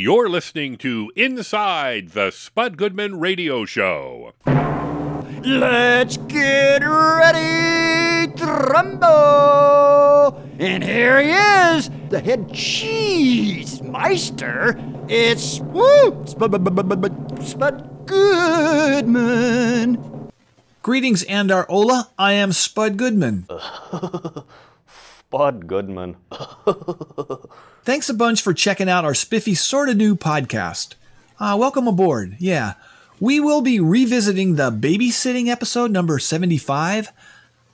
You're listening to Inside the Spud Goodman Radio Show. Let's get ready to rumble! And here he is, the head cheese meister. It's woo, Spud, Spud Goodman. Greetings, Andar Ola. I am Spud Goodman. Bud Goodman. Thanks a bunch for checking out our spiffy, sorta new podcast. Uh, welcome aboard. Yeah, we will be revisiting the babysitting episode number 75.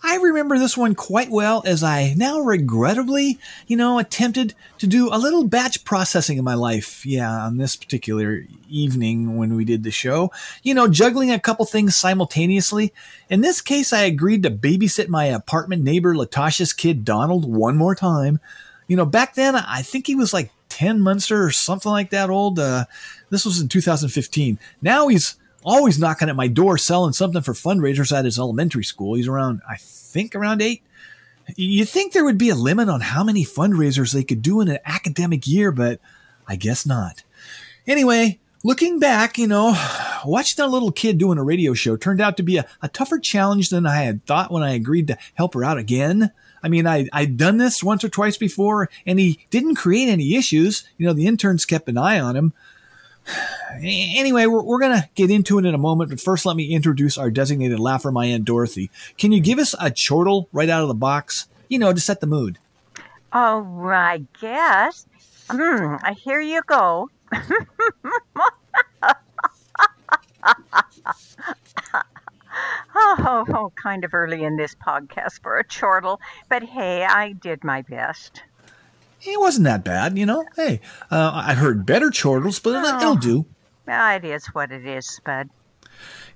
I remember this one quite well as I now regrettably, you know, attempted to do a little batch processing in my life. Yeah, on this particular evening when we did the show, you know, juggling a couple things simultaneously. In this case, I agreed to babysit my apartment neighbor Latasha's kid Donald one more time. You know, back then I think he was like 10 months or something like that old. Uh, this was in 2015. Now he's always knocking at my door selling something for fundraisers at his elementary school. He's around, I think, around eight. You'd think there would be a limit on how many fundraisers they could do in an academic year, but I guess not. Anyway, looking back, you know, watching that little kid doing a radio show turned out to be a, a tougher challenge than I had thought when I agreed to help her out again. I mean, I, I'd done this once or twice before, and he didn't create any issues. You know, the interns kept an eye on him. Anyway, we're, we're going to get into it in a moment, but first let me introduce our designated laugher, my Aunt Dorothy. Can you give us a chortle right out of the box? You know, to set the mood. Oh, I guess. Hmm, here you go. oh, oh, kind of early in this podcast for a chortle, but hey, I did my best. It wasn't that bad, you know. Hey, uh, I've heard better chortles, but it'll, it'll do. It is what it is, Spud.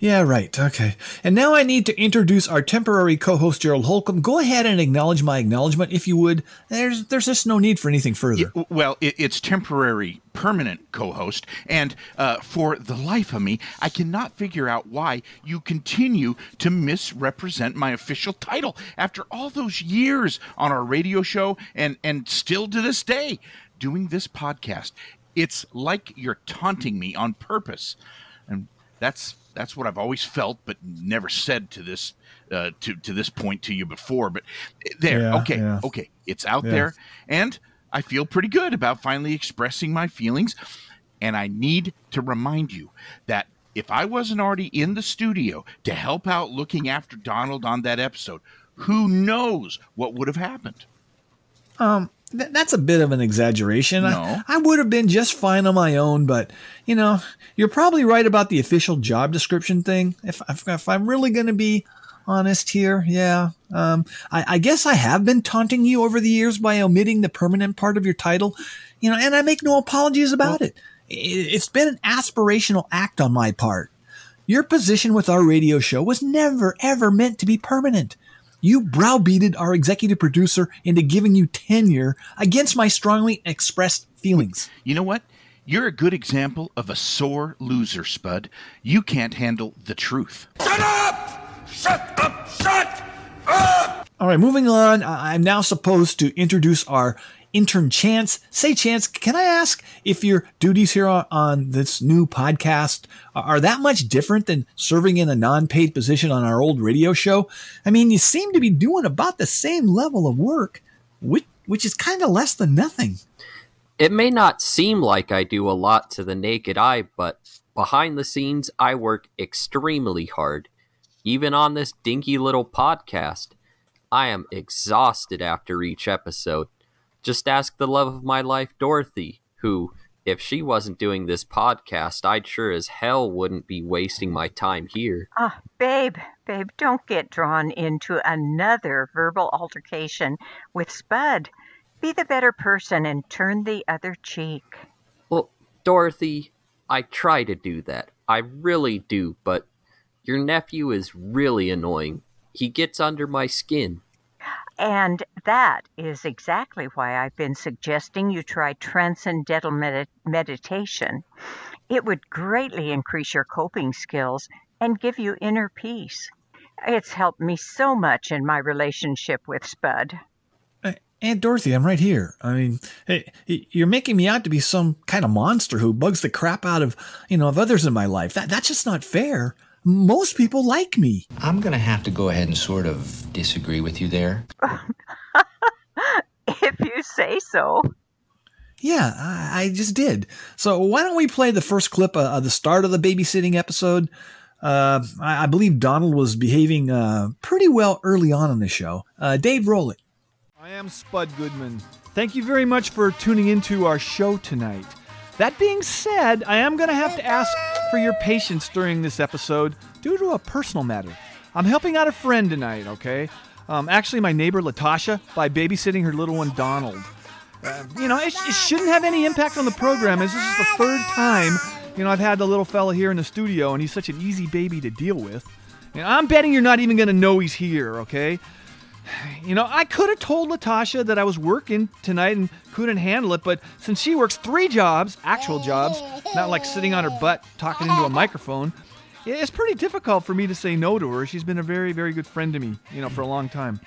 Yeah, right. Okay. And now I need to introduce our temporary co-host Gerald Holcomb. Go ahead and acknowledge my acknowledgement if you would. There's there's just no need for anything further. Well, it, it's temporary, permanent co-host, and uh, for the life of me, I cannot figure out why you continue to misrepresent my official title after all those years on our radio show, and and still to this day, doing this podcast. It's like you're taunting me on purpose, and that's that's what I've always felt, but never said to this uh, to to this point to you before. But there, Yeah, okay, yeah. okay, it's out Yeah. there, and I feel pretty good about finally expressing my feelings. And I need to remind you that if I wasn't already in the studio to help out looking after Donald on that episode, who knows what would have happened? Um, th- that's a bit of an exaggeration. I- No. I, would have been just fine on my own, but you know, you're probably right about the official job description thing. If if, if I'm really going to be honest here, yeah, um, I, I guess I have been taunting you over the years by omitting the permanent part of your title, you know, and I make no apologies about it. I- It's been an aspirational act on my part. Your position with our radio show was never ever meant to be permanent. You browbeated our executive producer into giving you tenure against my strongly expressed feelings. You know what? You're a good example of a sore loser, Spud. You can't handle the truth. Shut up! Shut up! Shut up! All right, moving on. I- I'm now supposed to introduce our intern Chance. Say, Chance, can I ask if your duties here on, on this new podcast are, that much different than serving in a non paid position on our old radio show? I mean, you seem to be doing about the same level of work, which, which is kind of less than nothing. It may not seem like I do a lot to the naked eye, but behind the scenes, I work extremely hard. Even on this dinky little podcast, I am exhausted after each episode. Just ask the love of my life, Dorothy, who, if she wasn't doing this podcast, I'd sure as hell wouldn't be wasting my time here. Ah, babe, babe, don't get drawn into another verbal altercation with Spud. Be the better person and turn the other cheek. Well, Dorothy, I try to do that. I really do, but your nephew is really annoying. He gets under my skin. And that is exactly why I've been suggesting you try transcendental medi- meditation. It would greatly increase your coping skills and give you inner peace. It's helped me so much in my relationship with Spud. Aunt Dorothy, I'm right here. I mean, hey, you're making me out to be some kind of monster who bugs the crap out of, you know, of others in my life. That that's just not fair. Most people like me. I'm going to have to go ahead and sort of disagree with you there. if you say so. Yeah, I, I just did. So why don't we play the first clip uh, of the start of the babysitting episode? Uh, I, I, believe Donald was behaving uh, pretty well early on in the show. Uh, Dave, roll it. I am Spud Goodman. Thank you very much for tuning into our show tonight. That being said, I am going to have to ask for your patience during this episode due to a personal matter. I'm helping out a friend tonight, okay? Um, actually, my neighbor Latasha by babysitting her little one Donald. Uh, you know, it, it, shouldn't have any impact on the program, as this is the third time, you know, I've had the little fella here in the studio, and he's such an easy baby to deal with. And I'm betting you're not even going to know he's here, okay? You know, I could have told Latasha that I was working tonight and couldn't handle it, but since she works three jobs, actual jobs, not like sitting on her butt talking into a microphone, it's pretty difficult for me to say no to her. She's been a very, very good friend to me, you know, for a long time.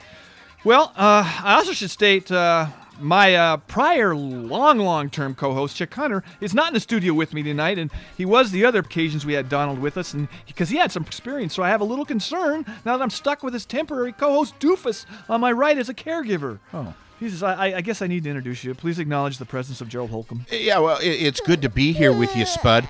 Well, uh, I also should state uh, my uh, prior long, long term co host, Chick Hunter, is not in the studio with me tonight, and he was the other occasions we had Donald with us, and because he had some experience, so I have a little concern now that I'm stuck with this temporary co host, Doofus, on my right as a caregiver. Oh. Jesus, I, I, guess I need to introduce you. Please acknowledge the presence of Gerald Holcomb. Yeah, well, it's good to be here with you, Spud.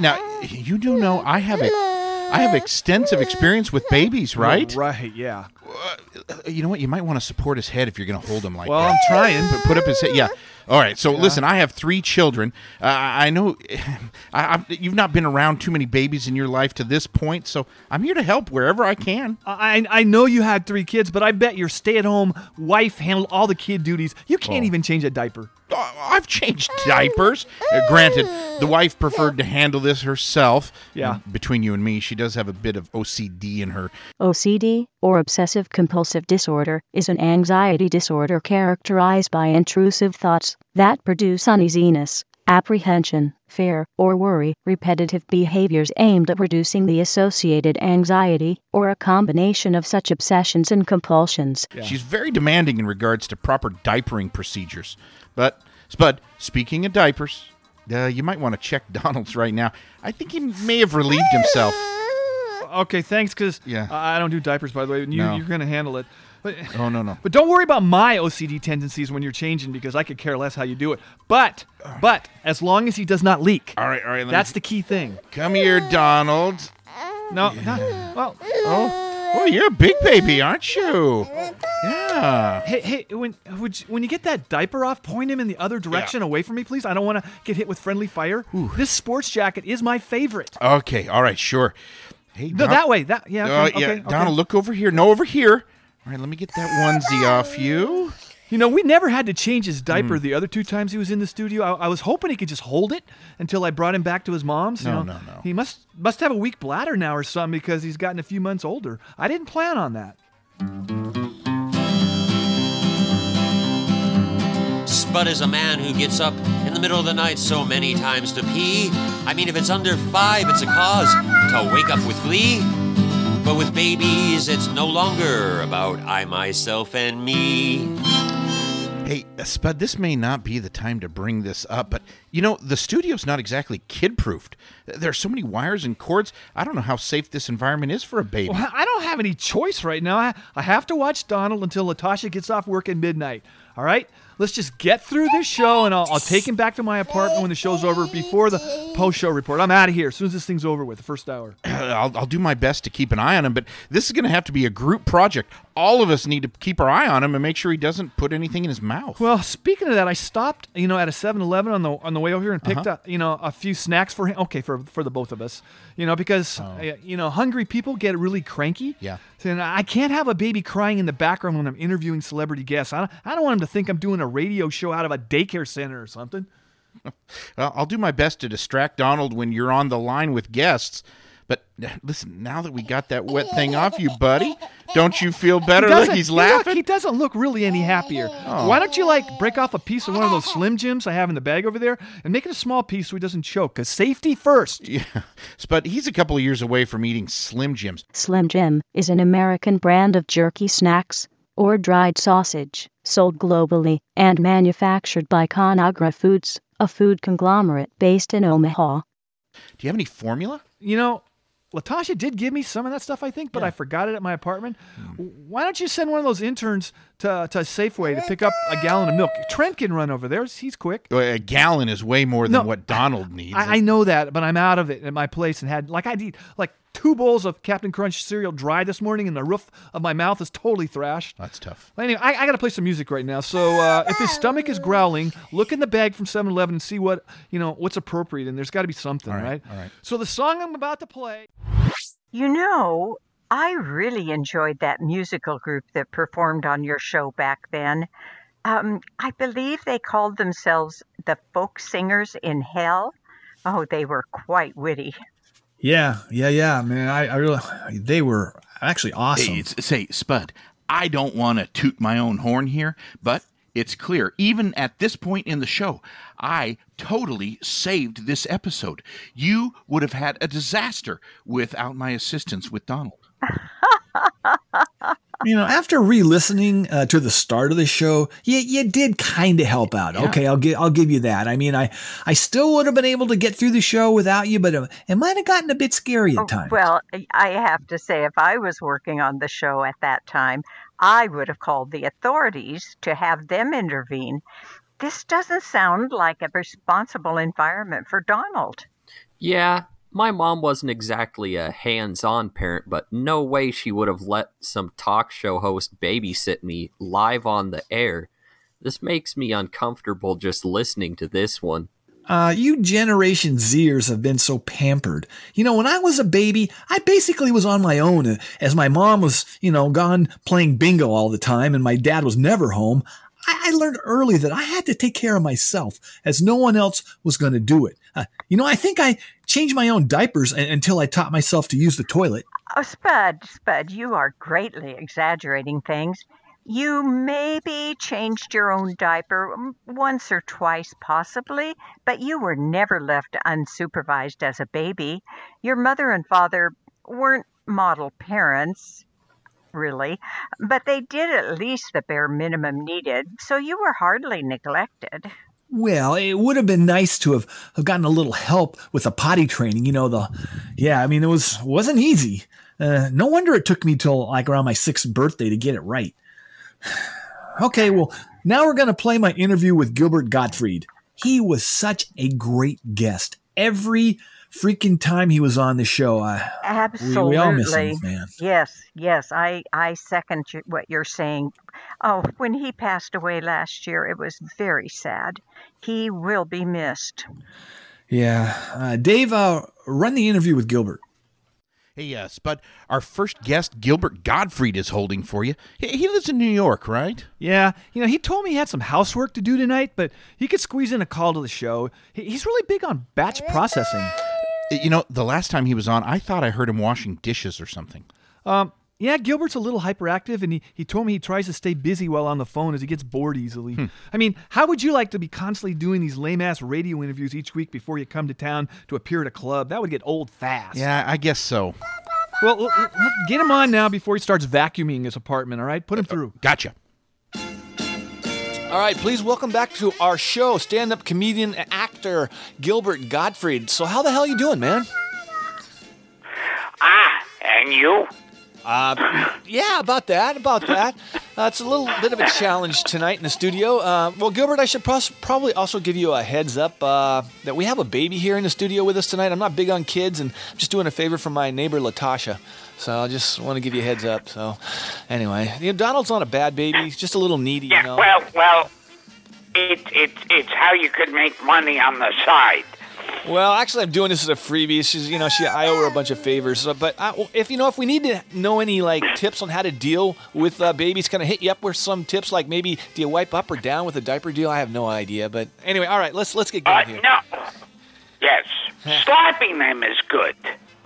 Now, you do know I have a I have extensive experience with babies, right? right, yeah. Uh, you know what? You might want to support his head if you're going to hold him like well, that. Well, I'm trying. But put up his head. Yeah. All right. So yeah. listen, I have three children. Uh, I know I, you've not been around too many babies in your life to this point, so I'm here to help wherever I can. I I know you had three kids, but I bet your stay-at-home wife handled all the kid duties. You can't oh. even change a diaper. I've changed diapers. Uh, granted, the wife preferred to handle this herself. Yeah. Between you and me, she does have a bit of OCD in her. OCD, or obsessive compulsive disorder, is an anxiety disorder characterized by intrusive thoughts that produce uneasiness, apprehension, fear, or worry, repetitive behaviors aimed at reducing the associated anxiety, or a combination of such obsessions and compulsions. Yeah. She's very demanding in regards to proper diapering procedures. But, Spud, speaking of diapers, uh, you might want to check Donald's right now. I think he may have relieved himself. Okay, thanks, because yeah. I don't do diapers, by the way. You, no. You're going to handle it. But, oh no no! But don't worry about my OCD tendencies when you're changing because I could care less how you do it. But but as long as he does not leak. All right all right. That's me... the key thing. Come here, Donald. No, not, well. Oh, oh, you're a big baby, aren't you? Yeah. Hey, hey, when would you, when you get that diaper off, point him in the other direction away from me, please. I don't want to get hit with friendly fire. This sports jacket is my favorite. Okay, all right, sure. Hey, no, that way. That yeah. Okay, oh, yeah, okay. Donald, look over here. No, over here. All right, let me get that onesie off you. You know, we never had to change his diaper mm. the other two times he was in the studio. I, I, was hoping he could just hold it until I brought him back to his mom's. No, you know, no, no. He must must have a weak bladder now or something because he's gotten a few months older. I didn't plan on that. Spud is a man who gets up in the middle of the night so many times to pee. I mean, if it's under five, it's a cause to wake up with glee. But with babies, it's no longer about I, myself, and me. Hey, uh, Spud, this may not be the time to bring this up, but you know, the studio's not exactly kid proofed. There are so many wires and cords. I don't know how safe this environment is for a baby. Well, I don't have any choice right now. I, I have to watch Donald until Latasha gets off work at midnight. All right? Let's just get through this show and I'll, I'll, take him back to my apartment when the show's over before the post show report. I'm out of here as soon as this thing's over with, the first hour. I'll, I'll do my best to keep an eye on him, but this is going to have to be a group project. All of us need to keep our eye on him and make sure he doesn't put anything in his mouth. Well, speaking of that, I stopped, you know, at a 7-Eleven on the on the way over here and picked uh-huh. up, you know, a few snacks for him. Okay, for for the both of us, you know, because oh. uh, you know, hungry people get really cranky. Yeah. And I can't have a baby crying in the background when I'm interviewing celebrity guests. I don't, I don't want him to think I'm doing a radio show out of a daycare center or something. I'll do my best to distract Donald when you're on the line with guests. But listen, now that we got that wet thing off you, buddy, don't you feel better? He look, he's laughing. Look, he doesn't look really any happier. Oh. Why don't you like break off a piece of one of those Slim Jims I have in the bag over there and make it a small piece so he doesn't choke? Cause safety first. Yeah, but he's a couple of years away from eating Slim Jims. Slim Jim is an American brand of jerky snacks or dried sausage, sold globally, and manufactured by Conagra Foods, a food conglomerate based in Omaha. Do you have any formula? You know, Latasha did give me some of that stuff, I think, but I forgot it at my apartment. Hmm. Why don't you send one of those interns to, to Safeway to pick up a gallon of milk? Trent can run over there. He's quick. A gallon is way more than No, what Donald needs. I, I know that, but I'm out of it at my place and had like I eat like two bowls of Cap'n Crunch cereal dry this morning, and the roof of my mouth is totally thrashed. That's tough. Well, Anyway, I, I got to play some music right now. So uh, if his stomach is growling, look in the bag from 7-Eleven and see what you know what's appropriate, and there's got to be something, All right, right? all right. So the song I'm about to play. You know, I really enjoyed that musical group that performed on your show back then. Um, I believe they called themselves the Folk Singers in Hell. Oh, they were quite witty. Yeah, yeah, yeah, man. I, I really, they were actually awesome. Hey, say, Spud, I don't want to toot my own horn here, but it's clear, even at this point in the show, I totally saved this episode. You would have had a disaster without my assistance with Donald. you know, after re-listening uh, to the start of the show, you, you did kind of help out. Yeah. Okay, I'll give I'll give you that. I mean, I I still would have been able to get through the show without you, but uh, it might have gotten a bit scary at times. Oh, Well, I have to say, if I was working on the show at that time, I would have called the authorities to have them intervene. This doesn't sound like a responsible environment for Donald. Yeah, my mom wasn't exactly a hands on parent, but no way she would have let some talk show host babysit me live on the air. This makes me uncomfortable just listening to this one. Uh, you Generation Zers have been so pampered. You know, when I was a baby, I basically was on my own uh, as my mom was, you know, gone playing bingo all the time and my dad was never home. I, I learned early that I had to take care of myself as no one else was going to do it. Uh, you know, I think I changed my own diapers a- until I taught myself to use the toilet. Oh, Spud, Spud, you are greatly exaggerating things. You maybe changed your own diaper once or twice, possibly, but you were never left unsupervised as a baby. Your mother and father weren't model parents, really, but they did at least the bare minimum needed, so you were hardly neglected. Well, it would have been nice to have, have gotten a little help with the potty training. You know, the yeah, I mean, it was wasn't easy. Uh, no wonder it took me till like around my sixth birthday to get it right. okay, well, now we're gonna play my interview with Gilbert Gottfried. He was such a great guest. Every freaking time he was on the show, I, Absolutely. we, we all miss him, man. Yes, yes, I I second what you're saying. Oh, when he passed away last year, it was very sad. He will be missed. Yeah, uh, Dave, uh, run the interview with Gilbert. Hey, uh, Spud, our first guest, Gilbert Gottfried, is holding for you. He, he lives in New York, right? Yeah, you know, he told me he had some housework to do tonight, but he could squeeze in a call to the show. He's really big on batch processing. You know, the last time he was on, I thought I heard him washing dishes or something. Um, yeah, Gilbert's a little hyperactive, and he, he told me he tries to stay busy while on the phone as he gets bored easily. Hmm. I mean, how would you like to be constantly doing these lame ass radio interviews each week before you come to town to appear at a club? That would get old fast. Yeah, I guess so. Well, l- l- get him on now before he starts vacuuming his apartment, all right? Put him through. Gotcha. All right, please welcome back to our show, stand-up comedian and actor Gilbert Gottfried. So how the hell you doing, man? Ah, and you? Uh, yeah, about that, about that. Uh, it's a little bit of a challenge tonight in the studio. Uh, well, Gilbert, I should pros- probably also give you a heads up uh, that we have a baby here in the studio with us tonight. I'm not big on kids, and I'm just doing a favor for my neighbor Latasha. So I just want to give you a heads up. So, anyway, you know, Donald's not a bad baby. He's just a little needy, you know. Well, well, it, it, it's how you could make money on the side. Well, actually, I'm doing this as a freebie. She's, you know, she I owe her a bunch of favors. So, but I, if you know, if we need to know any like tips on how to deal with uh, babies, kind of hit you up with some tips, like maybe do you wipe up or down with a diaper deal? I have no idea. But anyway, all right, let's let's get going Uh, here. no. Yes. Slapping them is good.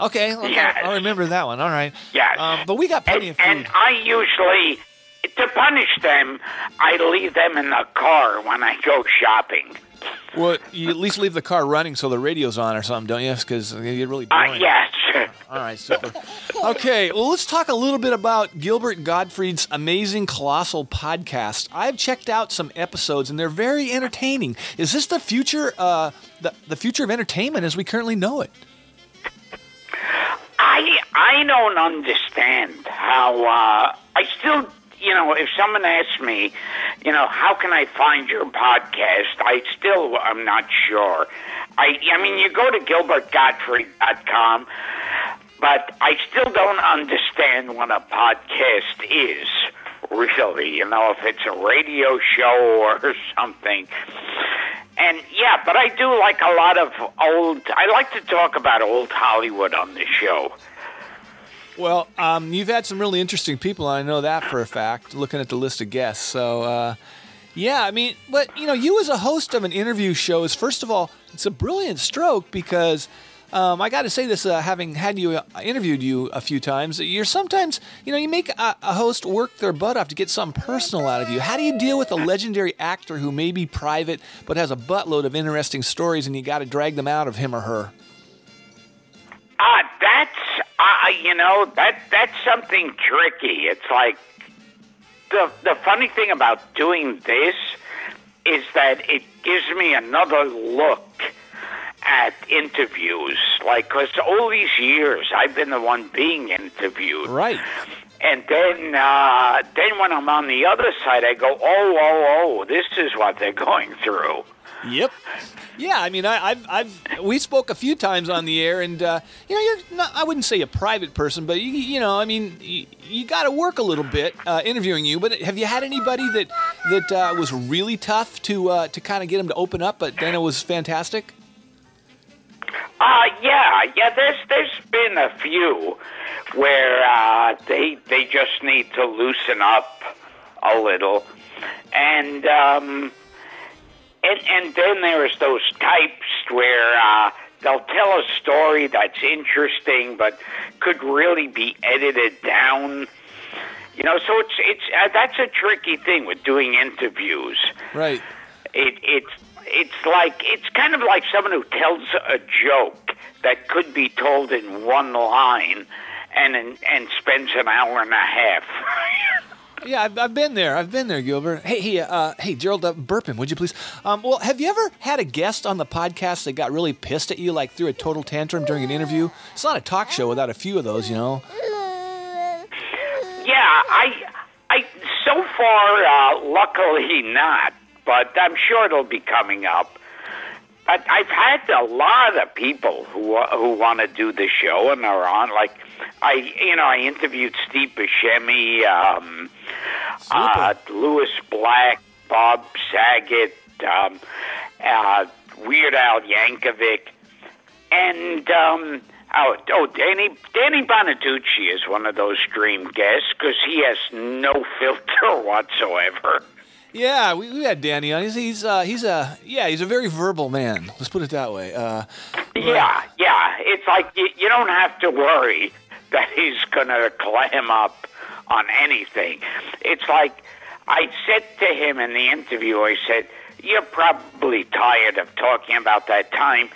Okay, okay, Yes. I'll remember that one. All right. Yes. Um, but we got plenty of food. And I usually, to punish them, I leave them in the car when I go shopping. Well, you at least leave the car running so the radio's on or something, don't you? Because you get really Uh, boring. yes. All right, super. Okay, well, let's talk a little bit about Gilbert Gottfried's amazing colossal podcast. I've checked out some episodes, and they're very entertaining. Is this the future, uh, the, the future of entertainment as we currently know it? I I don't understand how uh, I still you know if someone asks me, you know, how can I find your podcast? I still I'm not sure. I I mean you go to gilbertgottfried.com, but I still don't understand what a podcast is. Really, you know, if it's a radio show or something. And yeah, but I do like a lot of old. I like to talk about old Hollywood on the show. Well, um, you've had some really interesting people. I know that for a fact. Looking at the list of guests, so uh, yeah, I mean, but you know, you as a host of an interview show is first of all, it's a brilliant stroke because um, I got to say this, uh, having had you uh, interviewed you a few times, you're sometimes, you know, you make a, a, host work their butt off to get something personal out of you. How do you deal with a legendary actor who may be private but has a buttload of interesting stories, and you got to drag them out of him or her? Ah, uh, that's, uh, you know, that that's something tricky. It's like the the funny thing about doing this is that it gives me another look at interviews. Like, because all these years I've been the one being interviewed. Right. And then, uh, then when I'm on the other side, I go, oh, oh, oh, this is what they're going through. Yep. Yeah, I mean, I, have I've, we spoke a few times on the air, and uh, you know, you're not, I wouldn't say a private person, but you, you know, I mean, you, you got to work a little bit uh, interviewing you. But have you had anybody that that uh, was really tough to uh, to kind of get them to open up, but then it was fantastic? Uh, yeah, yeah. There's there's been a few where uh, they they just need to loosen up a little, and um, and and then there's those types where uh, they'll tell a story that's interesting but could really be edited down. You know, so it's it's uh, that's a tricky thing with doing interviews. Right. It it's it's like it's kind of like someone who tells a joke that could be told in one line and and spends an hour and a half. yeah, I've, I've been there. I've been there, Gilbert. Hey, hey, uh, hey, Gerald uh, Burpin, would you please? Um, well, have you ever had a guest on the podcast that got really pissed at you, like threw a total tantrum during an interview? It's not a talk show without a few of those, you know. Yeah, I, I, so far, uh, luckily not but I'm sure it'll be coming up. But I've had a lot of people who who want to do the show and are on. Like I, you know, I interviewed Steve Buscemi, um, uh, Lewis Black, Bob Saget, um, uh, Weird Al Yankovic, and um, oh, oh, Danny Danny Bonaduce is one of those dream guests because he has no filter whatsoever. Yeah, we, we had Danny on. He's he's uh, he's a yeah he's a very verbal man. Let's put it that way. Uh, yeah, yeah. It's like you, you don't have to worry that he's gonna clam up on anything. It's like I said to him in the interview. I said, "You're probably tired of talking about that time."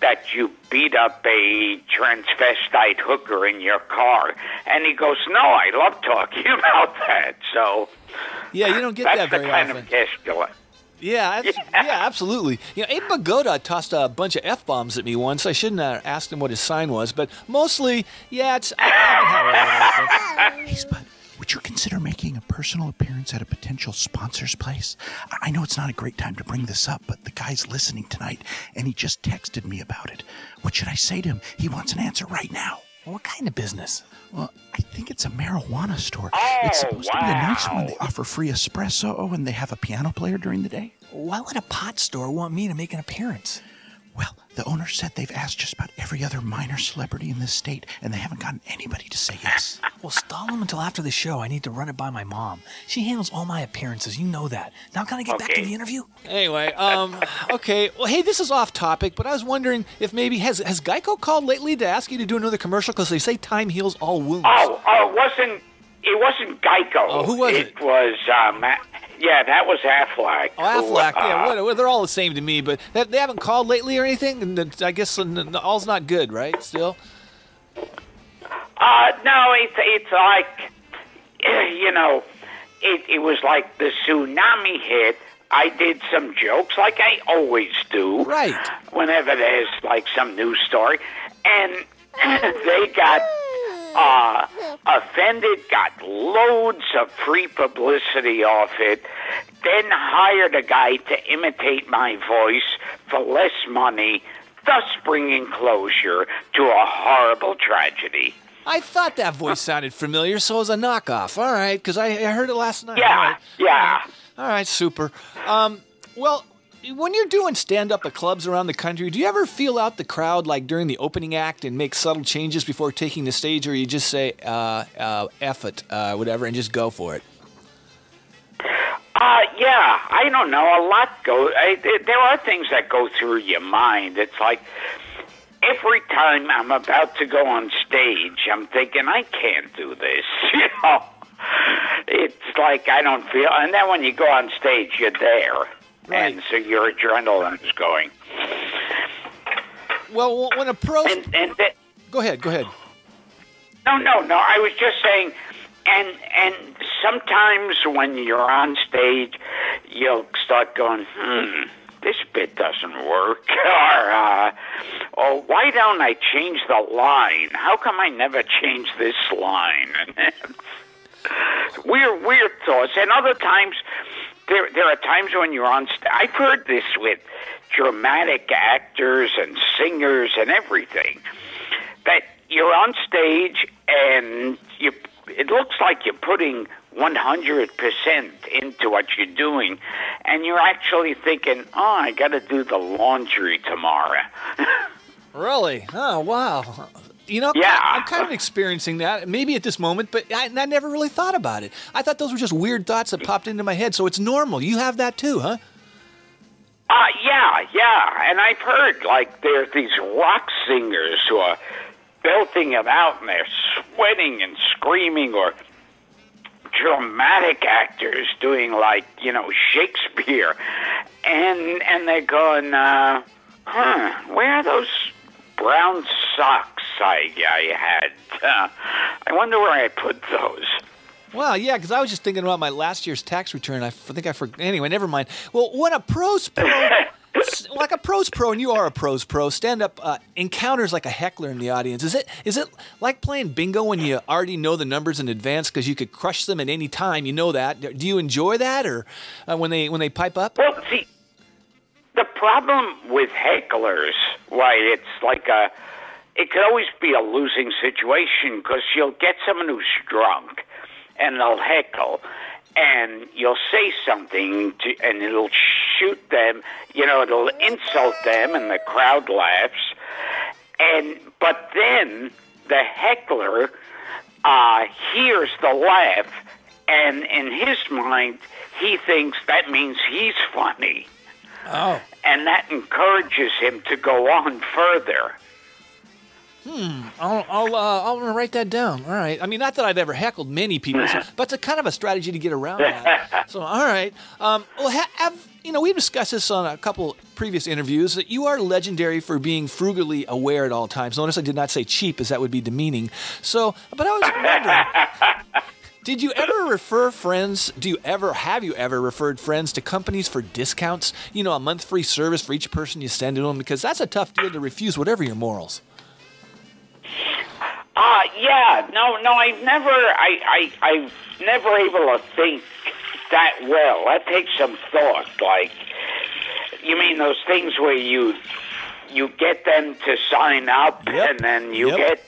That you beat up a transvestite hooker in your car, and he goes, "No, I love talking about that." So, yeah, you don't get that very the kind often. of guest you like. Yeah, yeah, yeah, absolutely. You know, Abe Vigoda tossed a bunch of f bombs at me once. I shouldn't have asked him what his sign was, but mostly, yeah, it's. I haven't had Hey, Spud, would you consider making a personal appearance at a potential sponsor's place? I- I know it's not a great time to bring this up, but the guy's listening tonight, and he just texted me about it. What should I say to him? He wants an answer right now. What kind of business? Well, I think it's a marijuana store. Oh, it's supposed to be a nice one. They offer free espresso, and they have a piano player during the day. Why would a pot store want me to make an appearance? Well, the owner said they've asked just about every other minor celebrity in this state, and they haven't gotten anybody to say yes. Well, stall them until after the show. I need to run it by my mom. She handles all my appearances. You know that. Now, can I get back to the interview? Anyway, um, okay. Well, hey, this is off topic, but I was wondering if maybe has has Geico called lately to ask you to do another commercial because they say time heals all wounds. Oh, oh, it wasn't it wasn't Geico. Oh, who was it? It was um, yeah, that was Aflac. Oh, who, Aflac. yeah, uh, what, well, they're all the same to me, but they, they haven't called lately or anything. And I guess all's not good, right? Still. Uh, no, it's it's like, you know, it it was like the tsunami hit. I did some jokes like I always do. Right. Whenever there's like some news story, and they got uh, offended, got loads of free publicity off it, then hired a guy to imitate my voice for less money, thus bringing closure to a horrible tragedy. I thought that voice sounded familiar, so it was a knockoff. All right, because I, I heard it last night. Yeah, All right. yeah. All right, super. Um, well, when you're doing stand up at clubs around the country, do you ever feel out the crowd like during the opening act and make subtle changes before taking the stage, or you just say, uh, uh, F it, uh, whatever, and just go for it? Uh, yeah, I don't know. A lot go. I, there are things that go through your mind. It's like every time I'm about to go on stage, I'm thinking I can't do this. You know, it's like I don't feel. And then when you go on stage, you're there, and so your adrenaline is going. Well, when a pro. And, and th- Go ahead, go ahead. No, no, no. I was just saying, and and sometimes when you're on stage, you'll start going, hmm, this bit doesn't work, or uh, or why don't I change the line? How come I never change this line? weird, weird thoughts. And other times, there there are times when you're on. St- I've heard this with dramatic actors and singers and everything that you're on stage and you it looks like you're putting 100% into what you're doing and you're actually thinking oh i got to do the laundry tomorrow Really? Oh, wow. You know, Yeah. I'm kind of experiencing that, maybe at this moment, but I, I never really thought about it. I thought those were just weird thoughts that popped into my head, so it's normal. You have that too, huh? uh yeah yeah and i've heard like there's these rock singers who are belting it out and they're sweating and screaming or dramatic actors doing like you know Shakespeare, and and they're going, uh, huh? Where are those brown socks I I had? Uh, I wonder where I put those. Well, yeah, because I was just thinking about my last year's tax return. I think I forgot. Anyway, never mind. Well, when a pros pro, like a pros pro, and you are a pros pro, stand up uh, encounters like a heckler in the audience. Is it is it like playing bingo when you already know the numbers in advance because you could crush them at any time? You know that. Do you enjoy that, or uh, when they when they pipe up? Well, see, the problem with hecklers, why it's like a, it could always be a losing situation because you'll get someone who's drunk, and they'll heckle, and you'll say something to, and it'll shoot them, you know, it'll insult them, and the crowd laughs, and but then the heckler uh, hears the laugh, and in his mind, he thinks that means he's funny Oh. and that encourages him to go on further. Hmm. I'll I'll uh, I'll write that down. All right. I mean, not that I've ever heckled many people, so, but it's a kind of a strategy to get around that. So, all right. Um, well, ha- have you know we've discussed this on a couple previous interviews that you are legendary for being frugally aware at all times. Notice I did not say cheap, as that would be demeaning. So, but I was wondering. Did you ever refer friends? Do you ever have you ever referred friends to companies for discounts? You know, a month free service for each person you send to them because that's a tough deal to refuse, whatever your morals. Uh, yeah, no, no, I've never, I, I, I've never able to think that well. That takes some thought. Like, you mean those things where you, you get them to sign up and then you Yep. get.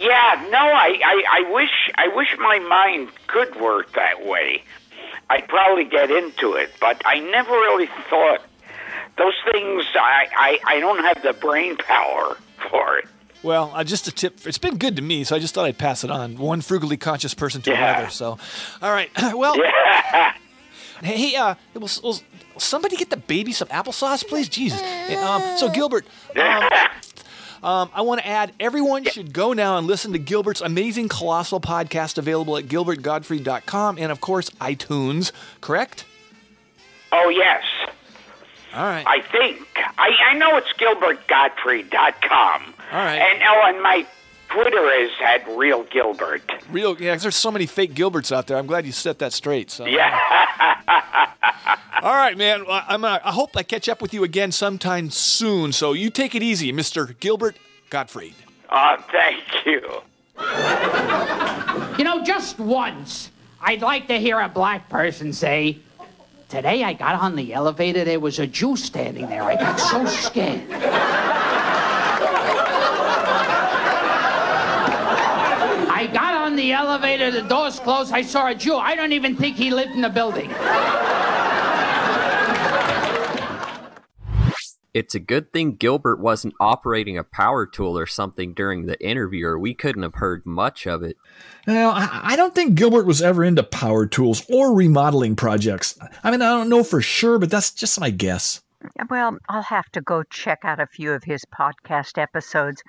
Yeah, no, I, I, I wish, I wish my mind could work that way. I'd probably get into it, but I never really thought those things. I, I, I don't have the brain power for it. Well, uh, just a tip. It's been good to me, so I just thought I'd pass it on. One frugally conscious person to Yeah. another. So, all right. well, hey, uh, will, will somebody get the baby some applesauce, please? Jesus. Um, so, Gilbert, um, um, I want to add everyone should go now and listen to Gilbert's amazing colossal podcast available at gilbertgottfried.com and, of course, iTunes, correct? Oh yes. All right. I think I, I know it's GilbertGottfried.com. All right. And oh, and my Twitter is at Real Gilbert. Real, yeah, 'cause there's so many fake Gilberts out there. I'm glad you set that straight. So. Yeah. All right, man. I'm, uh, I hope I catch up with you again sometime soon. So you take it easy, Mr. Gilbert Gottfried. Oh, thank you. You know, just once, I'd like to hear a black person say, Today I got on the elevator, there was a Jew standing there. I got so scared. I got on the elevator, the doors closed, I saw a Jew. I don't even think he lived in the building. It's a good thing Gilbert wasn't operating a power tool or something during the interview, or we couldn't have heard much of it. Now, I I don't think Gilbert was ever into power tools or remodeling projects. I mean, I don't know for sure, but that's just my guess. Well, I'll have to go check out a few of his podcast episodes.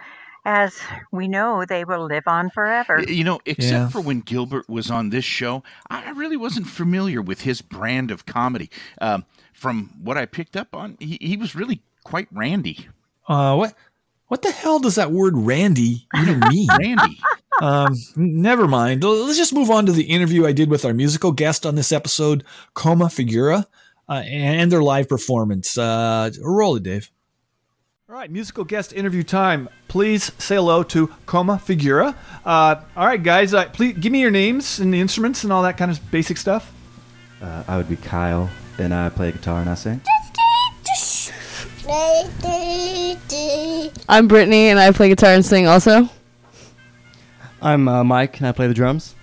As we know, they will live on forever. You know, except Yeah. for when Gilbert was on this show, I I really wasn't familiar with his brand of comedy. Um, from what I picked up on, he, he was really quite randy. Uh, what? What the hell does that word "Randy" even mean? Randy. Um, never mind. Let's just move on to the interview I did with our musical guest on this episode, Coma Figura, uh, and their live performance. Uh, roll it, Dave. All right, musical guest interview time. Please say hello to Coma Figura. Uh, all right, guys, uh, please give me your names and the instruments and all that kind of basic stuff. Uh, I would be Kyle, and I play guitar and I sing. I'm Brittany, and I play guitar and sing also. I'm uh, Mike, and I play the drums.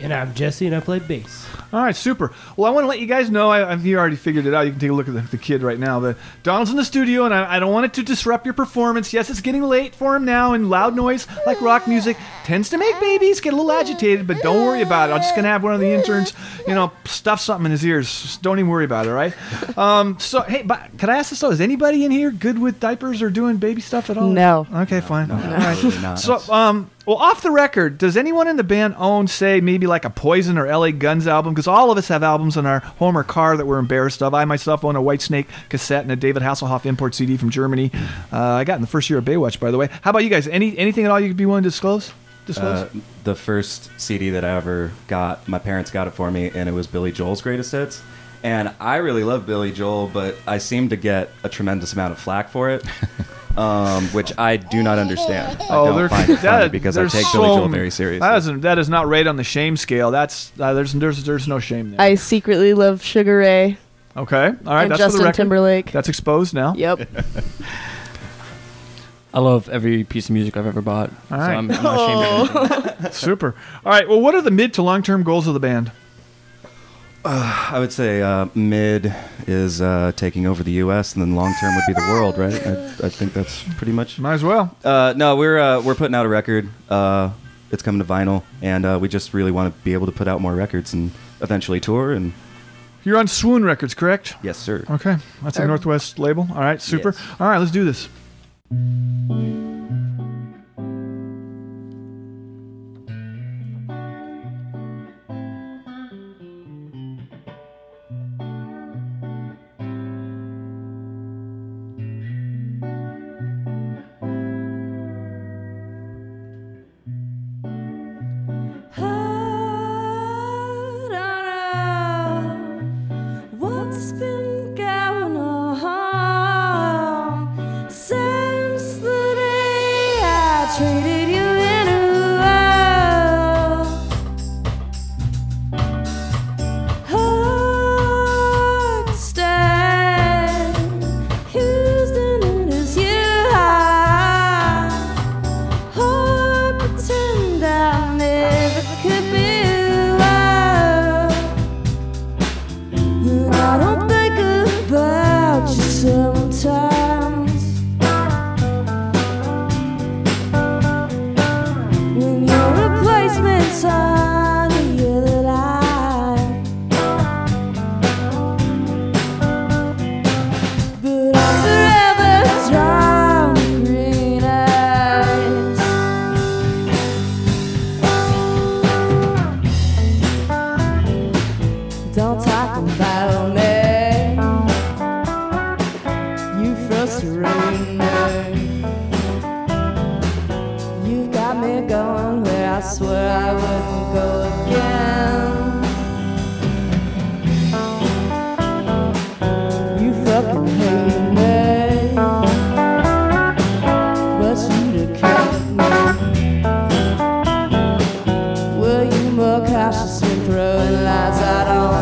And I'm Jesse, and I play bass. All right, super. Well, I want to let you guys know. I, I've you already figured it out. You can take a look at the, the kid right now. But Donald's in the studio, and I, I don't want it to disrupt your performance. Yes, it's getting late for him now, and loud noise like rock music tends to make babies get a little agitated. But don't worry about it. I'm just gonna have one of the interns, you know, stuff something in his ears. Just don't even worry about it, all right? Um, so, hey, but can I ask this though? Is anybody in here good with diapers or doing baby stuff at all? No. Okay, fine. All right. Absolutely not. So, um, well, off the record, does anyone in the band own, say, maybe like a Poison or LA Guns album? Because all of us have albums in our home or car that we're embarrassed of. I myself own a Whitesnake cassette and a David Hasselhoff import CD from Germany. Uh, I got in the first year of Baywatch, by the way. How about you guys? Any anything at all you'd be willing to disclose? Disclose? Uh, the first CD that I ever got, my parents got it for me, and it was Billy Joel's Greatest Hits. And I really love Billy Joel, but I seem to get a tremendous amount of flack for it, um, which I do not understand. I don't Oh, there- find it funny that- because I take so Billy Joel very seriously. That isn't that is not right on the shame scale. That's uh, there's there's there's no shame there. I secretly love Sugar Ray. Okay, all right. And that's for Justin the record. Timberlake. That's exposed now. Yep. I love every piece of music I've ever bought. All So. I'm, I'm not ashamed of anything. Super. All right. Well, what are the mid to long term goals of the band? Uh, I would say uh, mid is uh, taking over the U.S. and then long term would be the world, right? I, I think that's pretty much. Might as well. Uh, no, we're uh, we're putting out a record. Uh, it's coming to vinyl, and uh, we just really want to be able to put out more records and eventually tour. And You're on Swoon Records, correct? yes, sir. Okay, that's a Northwest label. All right, super. All right, let's do this. house is been throwing i don't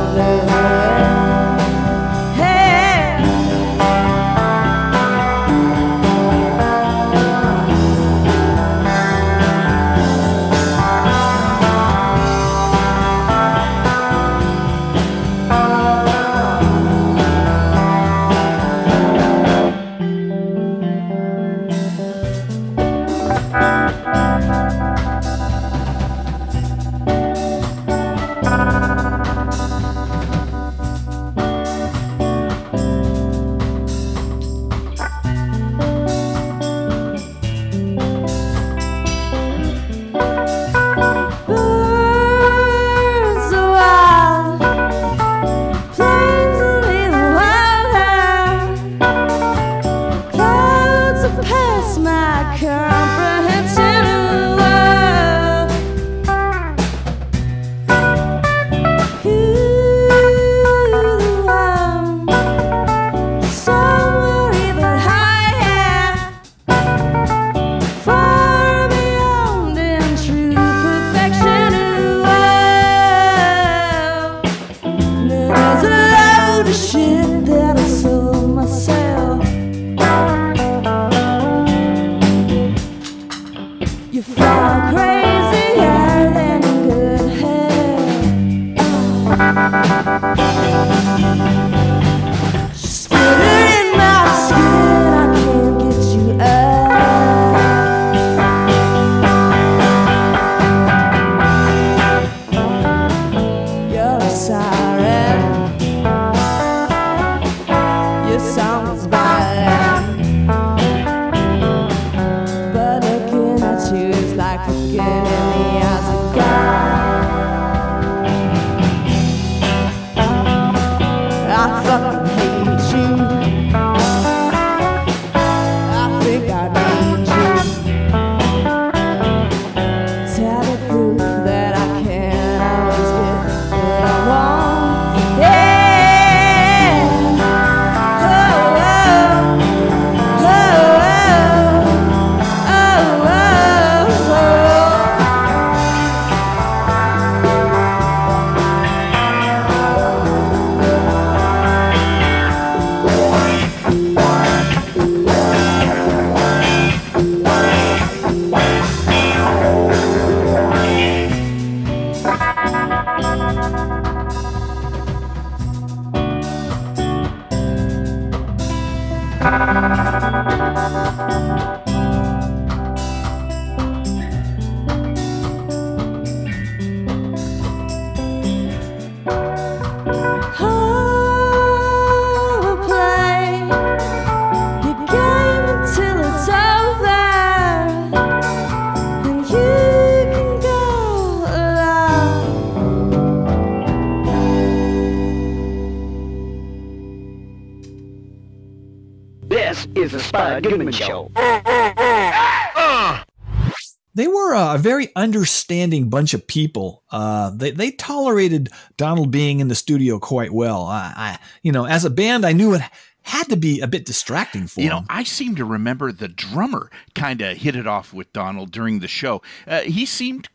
bunch of people. Uh, they they tolerated Donald being in the studio quite well. I, I you know, as a band, I knew it had to be a bit distracting for You know. I seem to remember the drummer kind of hit it off with Donald during the show. Uh, he seemed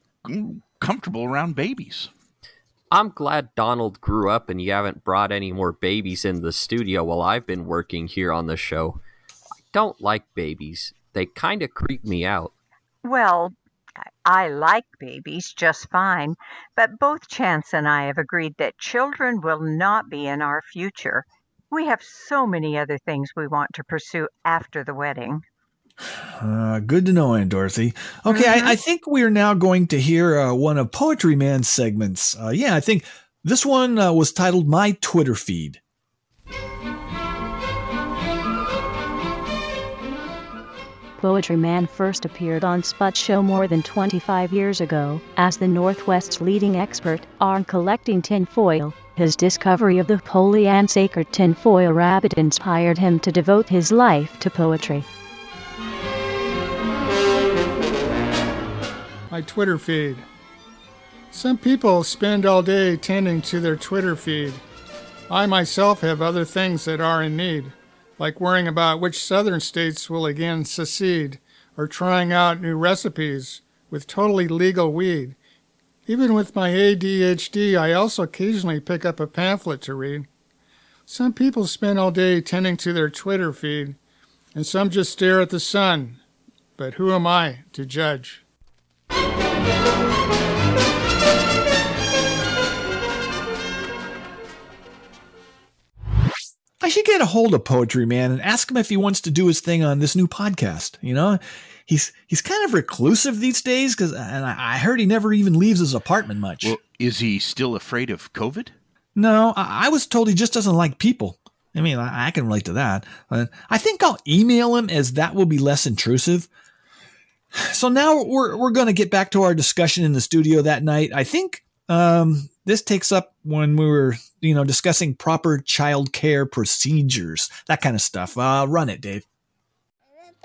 comfortable around babies. I'm glad Donald grew up and you haven't brought any more babies in the studio while I've been working here on the show. I don't like babies. They kind of creep me out. Well, I like babies just fine, but both Chance and I have agreed that children will not be in our future. We have so many other things we want to pursue after the wedding. Uh, good to know, Aunt Dorothy. Okay, I, I think we are now going to hear uh, one of Poetry Man's segments. Uh, yeah, I think this one uh, was titled My Twitter Feed. Poetry Man first appeared on Spud Show more than 25 years ago as the Northwest's leading expert on collecting tinfoil. His discovery of the holy and sacred tinfoil rabbit inspired him to devote his life to poetry. My Twitter feed. Some people spend all day tending to their Twitter feed. I myself have other things that are in need, like worrying about which southern states will again secede, or trying out new recipes with totally legal weed. Even with my ADHD, I also occasionally pick up a pamphlet to read. Some people spend all day tending to their Twitter feed, and some just stare at the sun. But who am I to judge? I should get a hold of Poetry Man and ask him if he wants to do his thing on this new podcast. You know, he's he's kind of reclusive these days because, and I, I heard he never even leaves his apartment much. Well, is he still afraid of COVID? No, I, I was told he just doesn't like people. I mean, I, I can relate to that. Uh, I think I'll email him as that will be less intrusive. So now we're we're going to get back to our discussion in the studio that night. I think um, this takes up when we were you know discussing proper child care procedures, that kind of stuff. Uh, run it, Dave.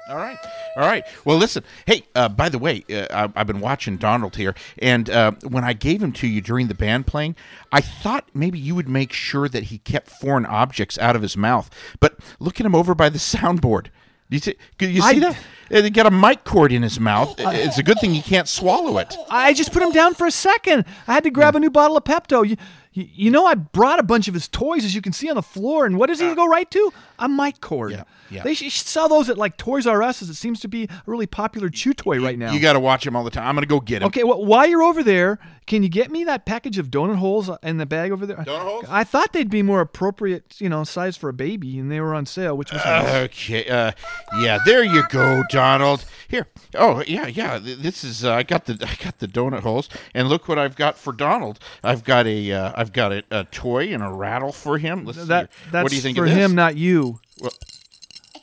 All right. All right. Well, listen. Hey, uh, by the way, uh, I, I've been watching Donald here, and uh, when I gave him to you during the band playing, I thought maybe you would make sure that he kept foreign objects out of his mouth. But look at him over by the soundboard. You see, you see that? He got a mic cord in his mouth. Oh, it's a good thing he can't swallow it. I just put him down for a second. I had to grab a new bottle of Pepto. You, you, know, I brought a bunch of his toys, as you can see on the floor. And what does he go right to? A mic cord. Uh. yeah. They should sell those at like Toys R Us, as it seems to be a really popular chew toy right now. You got to watch him all the time. I'm going to go get him. Okay, well, while you're over there, can you get me that package of donut holes in the bag over there? Donut holes? I thought they'd be more appropriate, you know, size for a baby, and they were on sale, which was nice. Okay. Uh, yeah, there you go, Donald. Here. Oh, yeah, yeah. This is. Uh, I got the. I got the donut holes, and look what I've got for Donald. I've got a. I've got a, a toy and a rattle for him. Let's that here. that's what do you think for of this? him, not you. Well-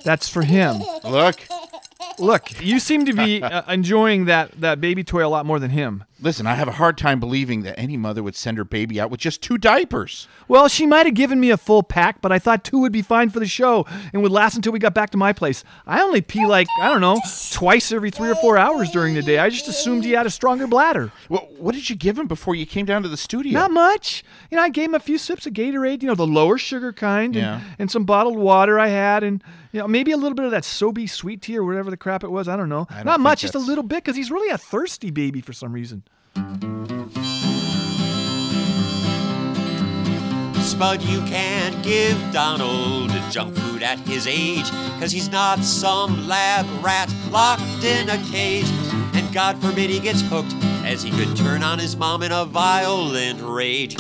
that's for him. Look. Look, you seem to be uh, enjoying that that baby toy a lot more than him. Listen, I have a hard time believing that any mother would send her baby out with just two diapers. Well, she might have given me a full pack, but I thought two would be fine for the show and would last until we got back to my place. I only pee like, I don't know, twice every three or four hours during the day. I just assumed he had a stronger bladder. Well, what did you give him before you came down to the studio? Not much. You know, I gave him a few sips of Gatorade, you know, the lower sugar kind, and, Yeah. and some bottled water I had, and you know, maybe a little bit of that Sobe sweet tea or whatever the crap it was. I don't know. don't Not much, just a little bit, because he's really a thirsty baby for some reason. Spud, you can't give Donald junk food at his age, cause he's not some lab rat locked in a cage. And God forbid he gets hooked, as he could turn on his mom in a violent rage.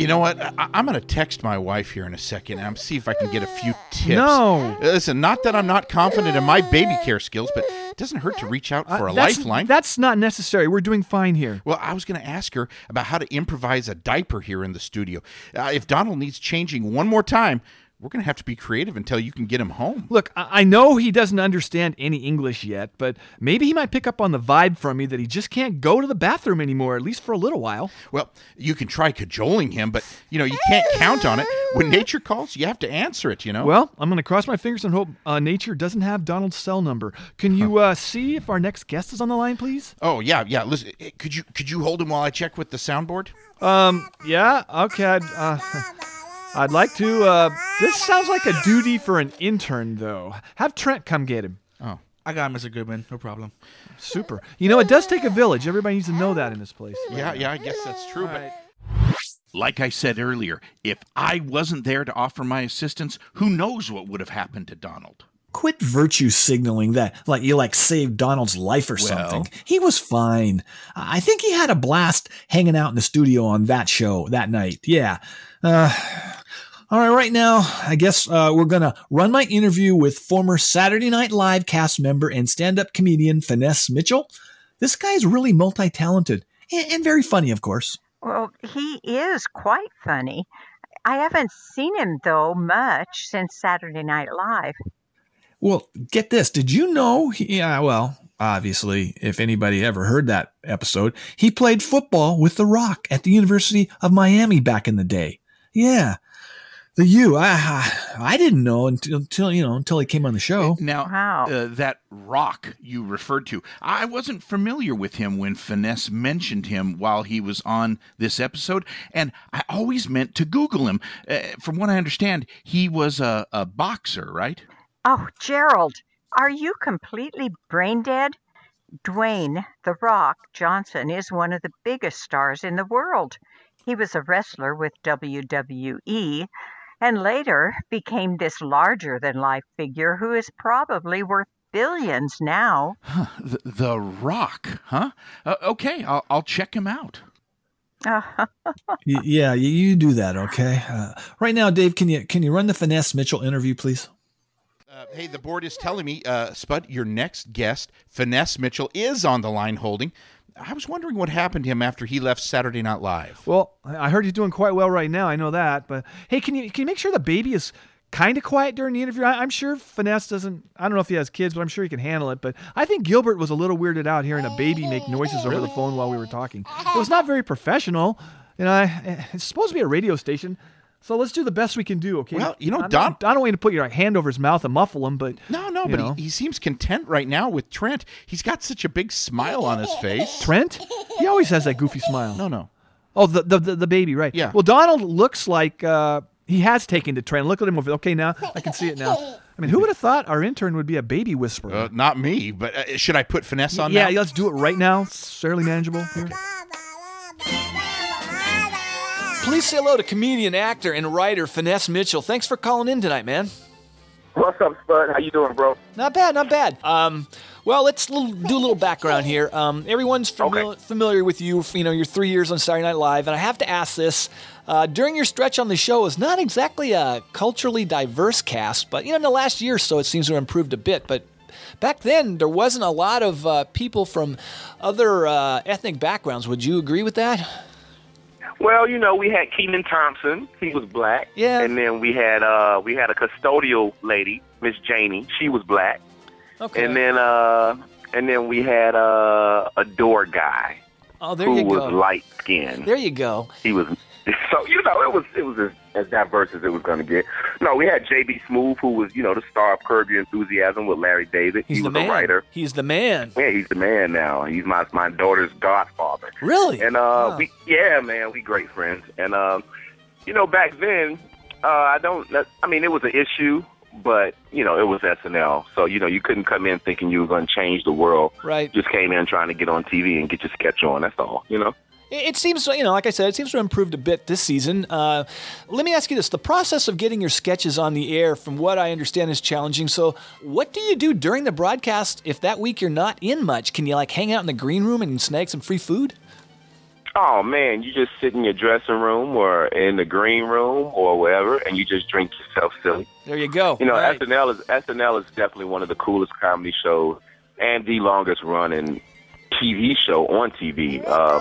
You know what? I- I'm going to text my wife here in a second and see if I can get a few tips. No. Listen, not that I'm not confident in my baby care skills, but it doesn't hurt to reach out for a Uh, that's, lifeline. That's not necessary. We're doing fine here. Well, I was going to ask her about how to improvise a diaper here in the studio. Uh, if Donald needs changing one more time, we're going to have to be creative until you can get him home. Look, I know he doesn't understand any English yet, but maybe he might pick up on the vibe from me that he just can't go to the bathroom anymore, at least for a little while. Well, you can try cajoling him, but you know you can't count on it. When nature calls, you have to answer it. You know. Well, I'm going to cross my fingers and hope uh, nature doesn't have Donald's cell number. Can you uh, see if our next guest is on the line, please? Oh yeah, yeah. Listen, eh, could you could you hold him while I check with the soundboard? Um, yeah, okay. Uh, I'd like to. Uh, this sounds like a duty for an intern, though. Have Trent come get him. Oh, I got him, Mr. Goodman. No problem. Super. You know, it does take a village. Everybody needs to know that in this place. Yeah, yeah. I guess that's true. But like I said earlier, if I wasn't there to offer my assistance, who knows what would have happened to Donald? Quit virtue signaling that like you like saved Donald's life or something. He was fine. I think he had a blast hanging out in the studio on that show that night. Yeah. Uh, all right, right now, I guess uh, we're going to run my interview with former Saturday Night Live cast member and stand up comedian Finesse Mitchell. This guy is really multi talented and, and very funny, of course. Well, he is quite funny. I haven't seen him, though, much since Saturday Night Live. Well, get this. Did you know? He, yeah, well, obviously, if anybody ever heard that episode, he played football with The Rock at the University of Miami back in the day. Yeah. The U. I, I, I didn't know until, until, you know, until he came on the show. Now, uh, that rock you referred to, I wasn't familiar with him when Finesse mentioned him while he was on this episode, and I always meant to Google him. Uh, from what I understand, he was a, a boxer, right? Oh, Gerald, are you completely brain dead? Dwayne The Rock Johnson is one of the biggest stars in the world. He was a wrestler with WWE and later became this larger than life figure who is probably worth billions now. Huh, the, the Rock, huh? Uh, okay, I'll, I'll check him out. Y- yeah, you, you do that, okay? Uh, right now, Dave, can you can you run the Finesse Mitchell interview, please? Uh, hey, the board is telling me, uh, Spud, your next guest, Finesse Mitchell, is on the line holding. I was wondering what happened to him after he left Saturday Night Live. Well, I heard he's doing quite well right now. I know that. But hey, can you can you make sure the baby is kind of quiet during the interview? I, I'm sure Finesse doesn't. I don't know if he has kids, but I'm sure he can handle it. But I think Gilbert was a little weirded out hearing a baby make noises over the phone while we were talking. It was not very professional. You know, I, eh, it's supposed to be a radio station. So let's do the best we can do, okay? Well, you know, I'm Don- not- I don't want you to put your hand over his mouth and muffle him, but No, no, but know. he, he seems content right now with Trent. He's got such a big smile on his face. Trent, he always has that goofy smile. No, no. Oh, the the the, the baby, right? Yeah. Well, Donald looks like uh, he has taken to Trent. Look at him over. Okay, now I can see it now. I mean, who would have thought our intern would be a baby whisperer? Uh, not me, but uh, should I put finesse on yeah, now? let's do it right now. It's fairly manageable. Here. Please say hello to comedian, actor, and writer Finesse Mitchell. Thanks for calling in tonight, man. What's up, Spud? How you doing, bro? Not bad, not bad. Um, well, let's do a little background here. Um, everyone's famili- familiar with you. You know, your three years on Saturday Night Live, and I have to ask this: uh, during your stretch on the show, is not exactly a culturally diverse cast, but you know, in the last year or so, it seems to have improved a bit. But back then, there wasn't a lot of uh, people from other uh, ethnic backgrounds. Would you agree with that? Well, you know, we had Kenan Thompson. He was black. Yeah. And then we had uh we had a custodial lady, Miss Janie. She was black. Okay. And then uh and then we had uh, a door guy Oh, there who you was light skinned. There you go. He was so you know it was it was as, as diverse as it was going to get. No, we had JB Smoove, who was you know the star of Curb Your Enthusiasm with Larry David. He's he the was man. a writer. He's the man. Yeah, he's the man now. He's my my daughter's godfather. Really? And uh, we yeah, man, we great friends. And um, you know, back then, uh, I don't. I mean, it was an issue, but you know, it was SNL, so you know, you couldn't come in thinking you were going to change the world. Right. Just came in trying to get on TV and get your sketch on. That's all. You know. It seems, you know, like I said, it seems to have improved a bit this season. Uh, let me ask you this: the process of getting your sketches on the air, from what I understand, is challenging. So, what do you do during the broadcast if that week you're not in much? Can you like hang out in the green room and snag some free food? Oh man, you just sit in your dressing room or in the green room or wherever, and you just drink yourself silly. There you go. You know, Right. SNL is SNL is definitely one of the coolest comedy shows and the longest running TV show on TV. Uh,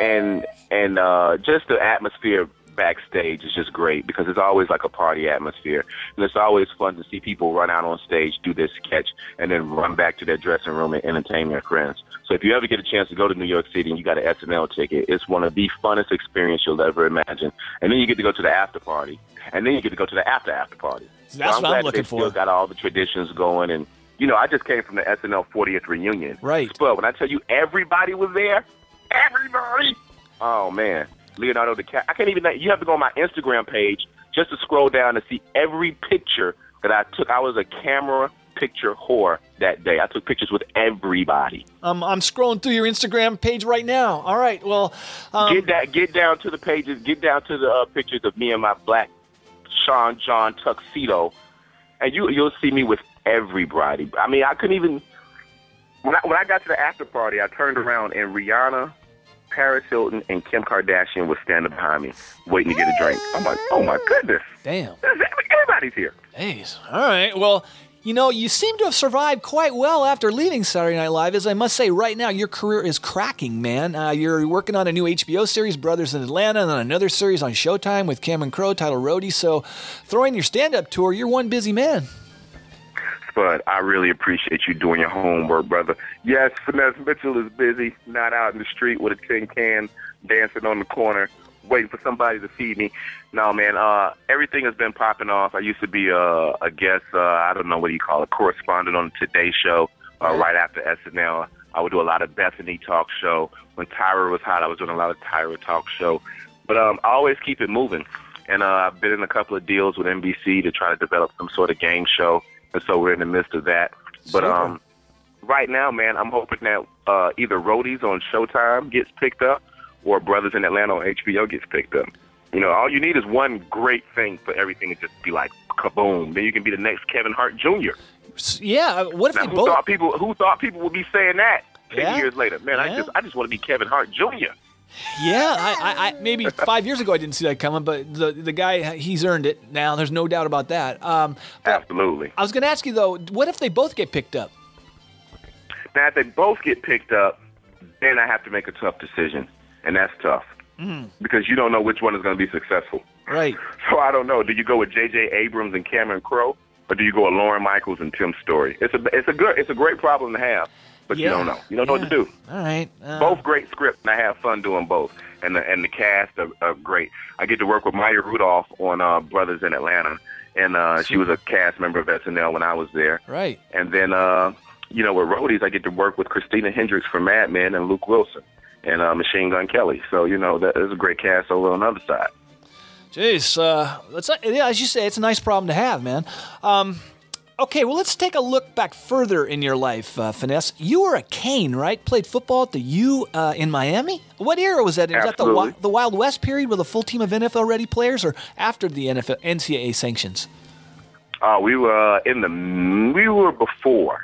and and uh, just the atmosphere backstage is just great because it's always like a party atmosphere, and it's always fun to see people run out on stage, do their sketch, and then run back to their dressing room and entertain their friends. So if you ever get a chance to go to New York City and you got an SNL ticket, it's one of the funnest experience you'll ever imagine. And then you get to go to the after party, and then you get to go to the after after party. That's so I'm what I'm looking they Still for. got all the traditions going, and you know, I just came from the SNL 40th reunion. Right. But when I tell you everybody was there, everybody. Oh man, Leonardo DiCaprio. I can't even. You have to go on my Instagram page just to scroll down to see every picture that I took. I was a camera picture whore that day. I took pictures with everybody. Um, I'm scrolling through your Instagram page right now. All right. Well, um, get that. Get down to the pages. Get down to the uh, pictures of me and my black Sean John tuxedo, and you you'll see me with everybody. I mean, I couldn't even. When I, when I got to the after party, I turned around and Rihanna, Paris Hilton, and Kim Kardashian was standing behind me, waiting to get a drink. I'm like, oh my goodness, damn, everybody's here. Jeez. All right. Well, you know, you seem to have survived quite well after leaving Saturday Night Live. As I must say, right now your career is cracking, man. Uh, you're working on a new HBO series, Brothers in Atlanta, and then another series on Showtime with Cameron Crowe, titled Roadie. So, throwing your stand-up tour, you're one busy man. But I really appreciate you doing your homework, brother. Yes, Finesse Mitchell is busy, not out in the street with a tin can, dancing on the corner, waiting for somebody to feed me. No, man, uh, everything has been popping off. I used to be a, a guest, uh, I don't know what you call it, correspondent on the Today Show uh, right after SNL. I would do a lot of Bethenny talk show. When Tyra was hot, I was doing a lot of Tyra talk show. But um, I always keep it moving. And uh, I've been in a couple of deals with NBC to try to develop some sort of game show. And so we're in the midst of that. But Super. um, right now, man, I'm hoping that uh, either Roadies on Showtime gets picked up or Brothers in Atlanta on HBO gets picked up. You know, all you need is one great thing for everything to just be like kaboom. Then you can be the next Kevin Hart Jr. Yeah. uh, What if Now, they who both? thought people who thought people would be saying that ten Yeah? years later? Man, I just I just want to be Kevin Hart Jr. Yeah, I, I, I maybe five years ago I didn't see that coming, but the the guy he's earned it now. There's no doubt about that. Um, Absolutely. I was going to ask you though, what if they both get picked up? Now, if they both get picked up, then I have to make a tough decision, and that's tough Mm, because you don't know which one is going to be successful. right. So I don't know. Do you go with J.J. Abrams and Cameron Crowe, or do you go with Lorne Michaels and Tim Story? It's a it's a good it's a great problem to have, but you don't know. You don't know what to do. All right. Uh, Both great scripts, and I have fun doing both. and the and the cast are, are great. I get to work with Maya Rudolph on uh, Brothers in Atlanta, and uh, she was a cast member of SNL when I was there. Right. And then, uh, you know, with Roadies, I get to work with Christina Hendricks from Mad Men and Luke Wilson and uh, Machine Gun Kelly. So, you know, that is a great cast over on the other side. Jeez, uh, that's yeah, as you say, it's a nice problem to have, man. Um, okay, well, let's take a look back further in your life, uh, Finesse. You were a Cane, right? Played football at the U uh, in Miami. What era was that? in? Was that the, the Wild West period with a full team of NFL ready players, or after the NFL NCAA sanctions? Uh, we were in the we were before.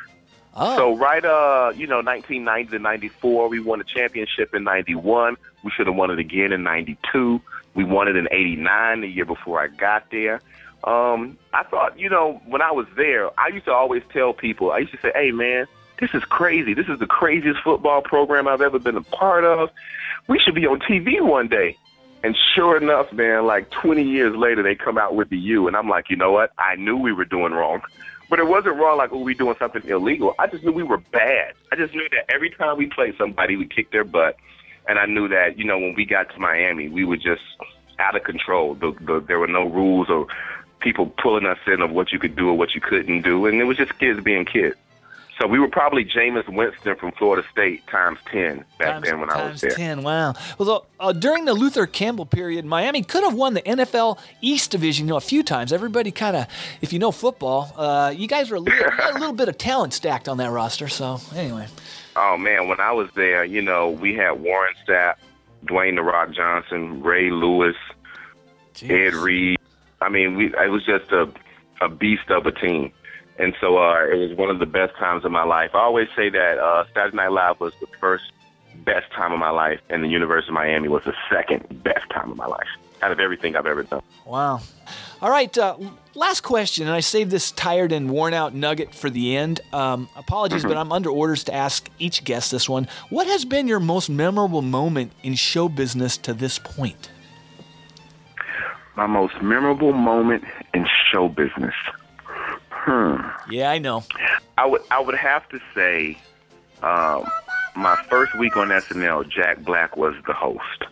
Oh. So right, uh, you know, 1990 to 94, we won a championship in 91. We should have won it again in 92. We won it in 89, the year before I got there. Um, I thought, you know, when I was there, I used to always tell people, I used to say, hey, man, this is crazy. This is the craziest football program I've ever been a part of. We should be on TV one day. And sure enough, man, like 20 years later, they come out with the U, and I'm like, you know what? I knew we were doing wrong. But it wasn't wrong like, oh, we doing something illegal. I just knew we were bad. I just knew that every time we played somebody, we kicked their butt. And I knew that, you know, when we got to Miami, we were just out of control. The, the, there were no rules or people pulling us in of what you could do or what you couldn't do. And it was just kids being kids. So we were probably Jameis Winston from Florida State times 10 back Times- then when I was there. times 10, wow. Well, uh, during the Luther Campbell period, Miami could have won the NFL East Division you know, a few times. Everybody kind of, if you know football, uh, you guys were a little, a little bit of talent stacked on that roster. So, anyway. Oh man, when I was there, you know, we had Warren Sapp, Dwayne the Rock Johnson, Ray Lewis, Ed Reed. I mean, we it was just a a beast of a team. And so uh, it was one of the best times of my life. I always say that uh, Saturday Night Live was the first best time of my life, and the University of Miami was the second best time of my life out of everything I've ever done. Wow. All right, uh, last question, and I saved this tired and worn out nugget for the end. Um, apologies, but I'm under orders to ask each guest this one. What has been your most memorable moment in show business to this point? My most memorable moment in show business. Hmm. Yeah, I know. I would I would have to say, um, my first week on SNL, Jack Black was the host.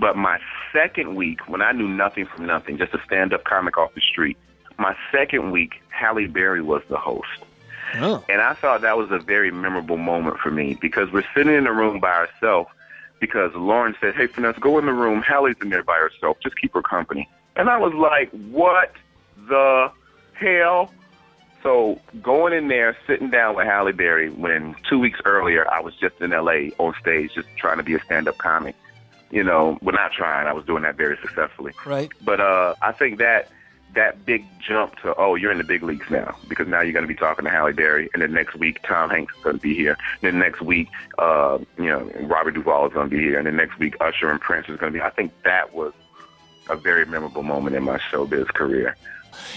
But my second week, when I knew nothing from nothing, just a stand-up comic off the street, my second week, Halle Berry was the host. Oh. And I thought that was a very memorable moment for me because we're sitting in a room by ourselves because Lorne said, Hey, Finesse, go in the room. Halle's in there by herself. Just keep her company. And I was like, What the hell? So going in there, sitting down with Halle Berry when two weeks earlier I was just in LA on stage just trying to be a stand up comic. You know, well not trying, I was doing that very successfully. Right. But uh I think that that big jump to oh you're in the big leagues now because now you're going to be talking to Halle Berry and then next week Tom Hanks is going to be here and then next week uh you know Robert Duvall is going to be here and then next week Usher and Prince is going to be I think that was a very memorable moment in my showbiz career.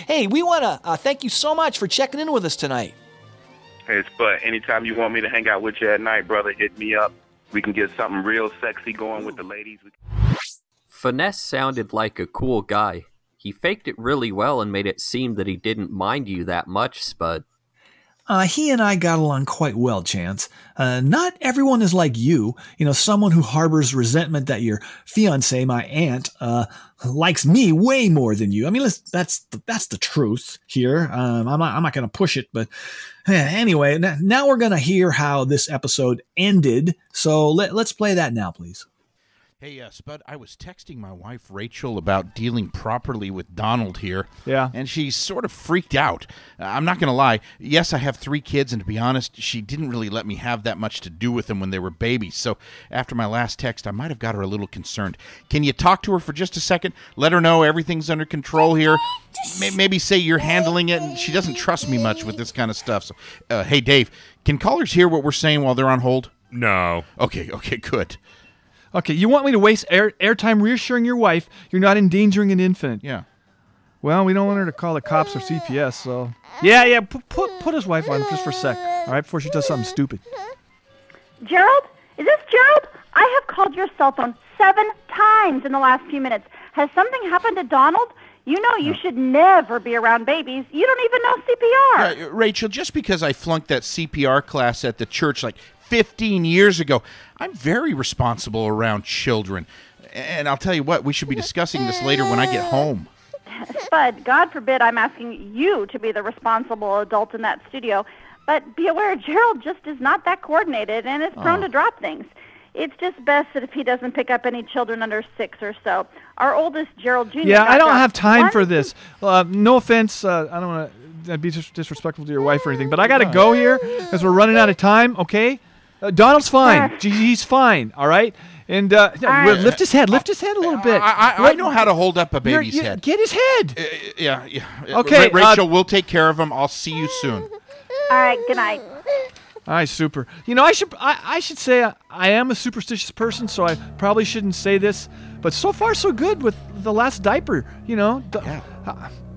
Hey, we want to uh, thank you so much for checking in with us tonight. Hey, it's but anytime you want me to hang out with you at night, brother, hit me up. We can get something real sexy going with the ladies. Finesse sounded like a cool guy. He faked it really well and made it seem that he didn't mind you that much, Spud. Uh, he and I got along quite well, Chance. Uh, not everyone is like you. You know, someone who harbors resentment that your fiance, my aunt, uh, likes me way more than you. I mean, that's the, that's the truth here. Um, I'm not, I'm not going to push it, but anyway, now we're going to hear how this episode ended. So let, let's play that now, please. Hey, uh, Spud, I was texting my wife Rachel about dealing properly with Donald here. Yeah. And she's sort of freaked out. Uh, I'm not going to lie. Yes, I have three kids, and to be honest, she didn't really let me have that much to do with them when they were babies. So after my last text, I might have got her a little concerned. Can you talk to her for just a second? Let her know everything's under control here. May- Maybe say you're handling it, and she doesn't trust me much with this kind of stuff. So, uh, hey, Dave, can callers hear what we're saying while they're on hold? No. Okay, okay, good. Okay, you want me to waste air airtime reassuring your wife you're not endangering an infant? Yeah. Well, we don't want her to call the cops or CPS, so yeah, yeah. Put put, put his wife on just for a sec, all right, before she does something stupid. Gerald? Is this Gerald? I have called your cell phone seven times in the last few minutes. Has something happened to Donald? You know you should never be around babies. You don't even know CPR. Uh, Rachel, just because I flunked that CPR class at the church like 15 years ago, I'm very responsible around children. And I'll tell you what, we should be discussing this later when I get home. Spud, God forbid I'm asking you to be the responsible adult in that studio. But be aware, Gerald just is not that coordinated and is prone Oh. to drop things. It's just best that if he doesn't pick up any children under six or so. Our oldest, Gerald Jr. Yeah, I don't have time one for this. Uh, no offense. Uh, I don't want to be dis- disrespectful to your wife or anything, but I got to go here because we're running out of time. Okay, uh, Donald's fine. Gee, He's fine. All right. And uh, no, lift his head. Lift his head a little bit. I, I, I know how to hold up a baby's you- head. Get his head. Yeah, yeah. Okay, Ra- Rachel, uh, we'll take care of him. I'll see you soon. All right, good night. All right, super. You know, I should I, I should say I, I am a superstitious person, so I probably shouldn't say this, but so far so good with the last diaper. You know, D-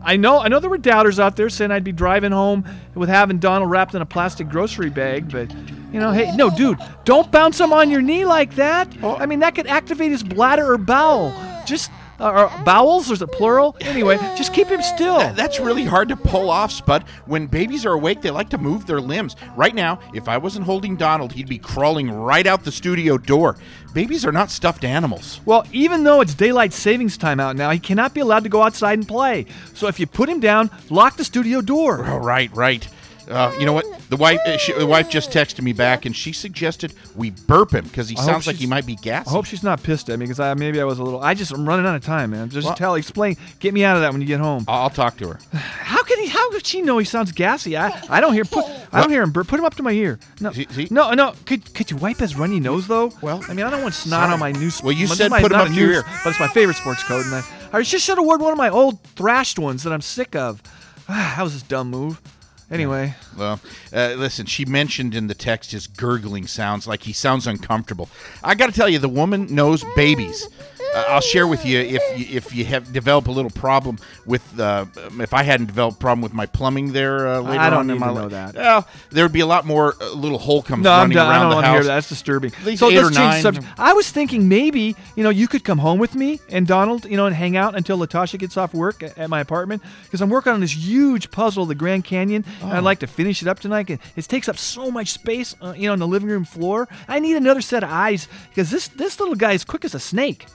I know I know there were doubters out there saying I'd be driving home with having Donald wrapped in a plastic grocery bag, but you know, hey, no, dude, don't bounce him on your knee like that. Oh. I mean, that could activate his bladder or bowel. Just or bowels, or is it plural? Anyway, just keep him still. That's really hard to pull off, Spud. When babies are awake, they like to move their limbs. Right now, if I wasn't holding Donald, he'd be crawling right out the studio door. Babies are not stuffed animals. Well, even though it's daylight savings time out now, he cannot be allowed to go outside and play. So if you put him down, lock the studio door. Oh, right, right. Uh, you know what? The wife, uh, she, the wife just texted me back, and she suggested we burp him because he I sounds like he might be gassy. I hope she's not pissed at me because I maybe I was a little. I just I'm running out of time, man. Just Well- tell, explain, get me out of that when you get home. I'll talk to her. How can he? How could she know he sounds gassy? I I don't hear. Put I don't hear him. burp. Put him up to my ear. No, no, no. Could could you wipe his runny nose though? Well, I mean I don't want snot sorry. on my new. Well, you said my- put him up to your ear. but it's my favorite sports coat, and I I just should have worn one of my old thrashed ones that I'm sick of. that was this dumb move. Anyway. Well, uh, listen, she mentioned in the text his gurgling sounds like he sounds uncomfortable. I got to tell you, the woman knows babies. Uh, I'll share with you if you, if you have developed a little problem with uh, if I hadn't developed a problem with my plumbing there uh, later I don't on in my life. that. Well, there would be a lot more uh, little Holcombs No, I'm running done. I around don't the want to house. hear that. That's disturbing. So eight let's or change nine. subject. I was thinking maybe you know you could come home with me and Donald, you know, and hang out until Latasha gets off work at, at my apartment because I'm working on this huge puzzle, of the Grand Canyon, and Oh. I'd like to finish it up tonight. and It takes up so much space, uh, you know, on the living room floor. I need another set of eyes because this this little guy is quick as a snake.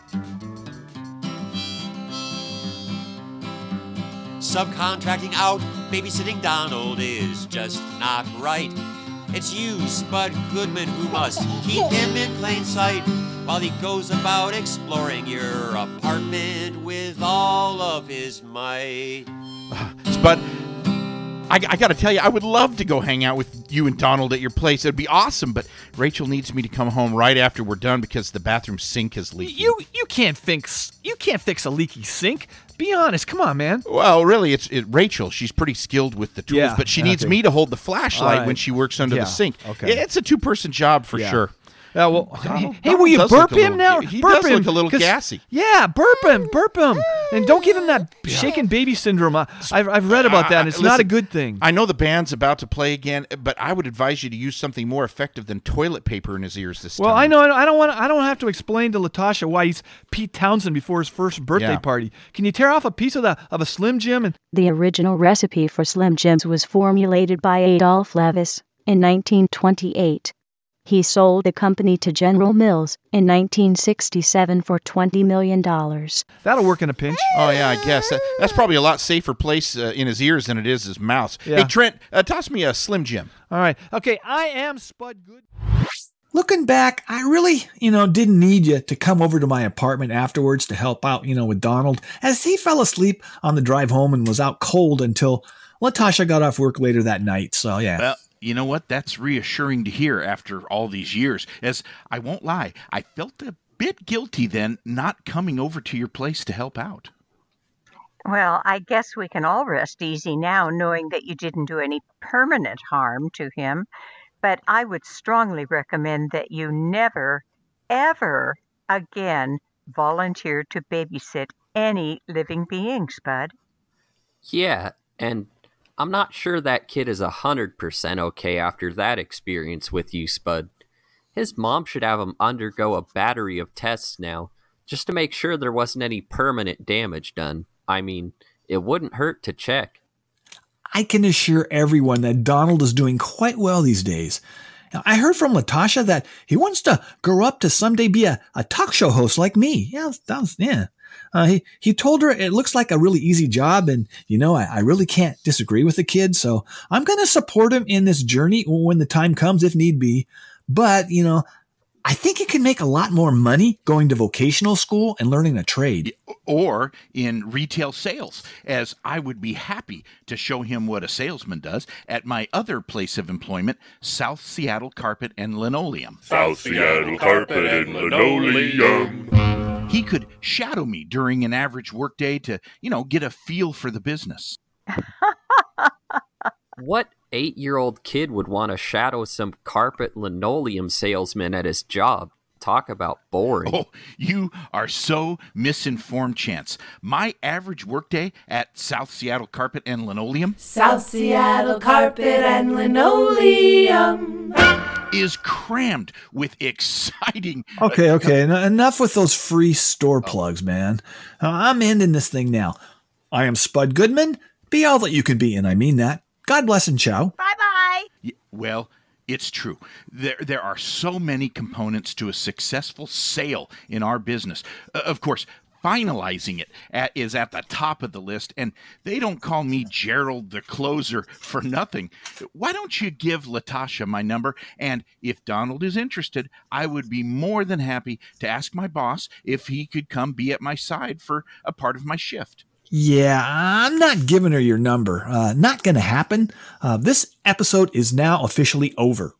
Subcontracting out babysitting Donald is just not right. It's you, Spud Goodman, who must keep him in plain sight while he goes about exploring your apartment with all of his might. But I, I got to tell you, I would love to go hang out with you and Donald at your place. It'd be awesome. But Rachel needs me to come home right after we're done because the bathroom sink is leaking. You you can't fix you can't fix a leaky sink. Be honest, come on, man. Well, really, it's it, Rachel. She's pretty skilled with the tools, Yeah, but she needs okay. me to hold the flashlight All right. when she works under Yeah, the sink. okay. It's a two-person job for Yeah. sure. Yeah, well, Donald- hey, Donald will you burp him little- now? he burp does him, look a little gassy. Yeah, burp him, burp him, and don't give him that shaken baby syndrome. I, I've, I've read about that. and It's Uh, not a good thing. I know the band's about to play again, but I would advise you to use something more effective than toilet paper in his ears this Well, time. Well, I know. I don't- I don't want. I don't have to explain to Latasha why he's Pete Townshend before his first birthday Yeah. party. Can you tear off a piece of the of a Slim Jim and The original recipe for Slim Jims was formulated by Adolph Levis in 1928. He sold the company to General Mills in 1967 for $20 million. that'll work in a pinch? Oh yeah, I guess that, that's probably a lot safer place uh, in his ears than it is his mouth. Yeah. Hey Trent, uh, toss me a Slim Jim. All right. Okay. I am Spud Good. Looking back, I really, you know, didn't need you to come over to my apartment afterwards to help out, you know, with Donald, as he fell asleep on the drive home and was out cold until Latasha got off work later that night. So, yeah. Well, you know what? That's reassuring to hear after all these years. As I won't lie, I felt a bit guilty then not coming over to your place to help out. Well, I guess we can all rest easy now knowing that you didn't do any permanent harm to him. But I would strongly recommend that you never, ever again volunteer to babysit any living being, Spud. Yeah, and I'm not sure that kid is a 100% okay after that experience with you, Spud. His mom should have him undergo a battery of tests now, just to make sure there wasn't any permanent damage done. I mean, it wouldn't hurt to check. I can assure everyone that Donald is doing quite well these days. Now, I heard from Latasha that he wants to grow up to someday be a, a talk show host like me. Yeah, that was, yeah. Uh, he, he told her it looks like a really easy job, and you know, I, I really can't disagree with the kid, so I'm going to support him in this journey when the time comes, if need be. But, you know, I think he can make a lot more money going to vocational school and learning a trade. Or in retail sales, as I would be happy to show him what a salesman does at my other place of employment, South Seattle Carpet and Linoleum. South Seattle Carpet and Linoleum. He could shadow me during an average workday to, you know, get a feel for the business. What eight year old kid would want to shadow some carpet linoleum salesman at his job? Talk about boring. Oh, you are so misinformed, Chance. My average workday at South Seattle Carpet and Linoleum South Seattle carpet and linoleum. Is crammed with exciting. Okay, okay. en- enough with those free store plugs, man. Uh, I'm ending this thing now. I am Spud Goodman. Be all that you can be, and I mean that. God bless and ciao. Bye bye. Well, it's true. There, there are so many components to a successful sale in our business. Uh, of course, finalizing it at, is at the top of the list, and they don't call me Gerald the closer for nothing. Why don't you give Latasha my number? And if Donald is interested, I would be more than happy to ask my boss if he could come be at my side for a part of my shift. Yeah, I'm not giving her your number. Uh, not going to happen. Uh, this episode is now officially over.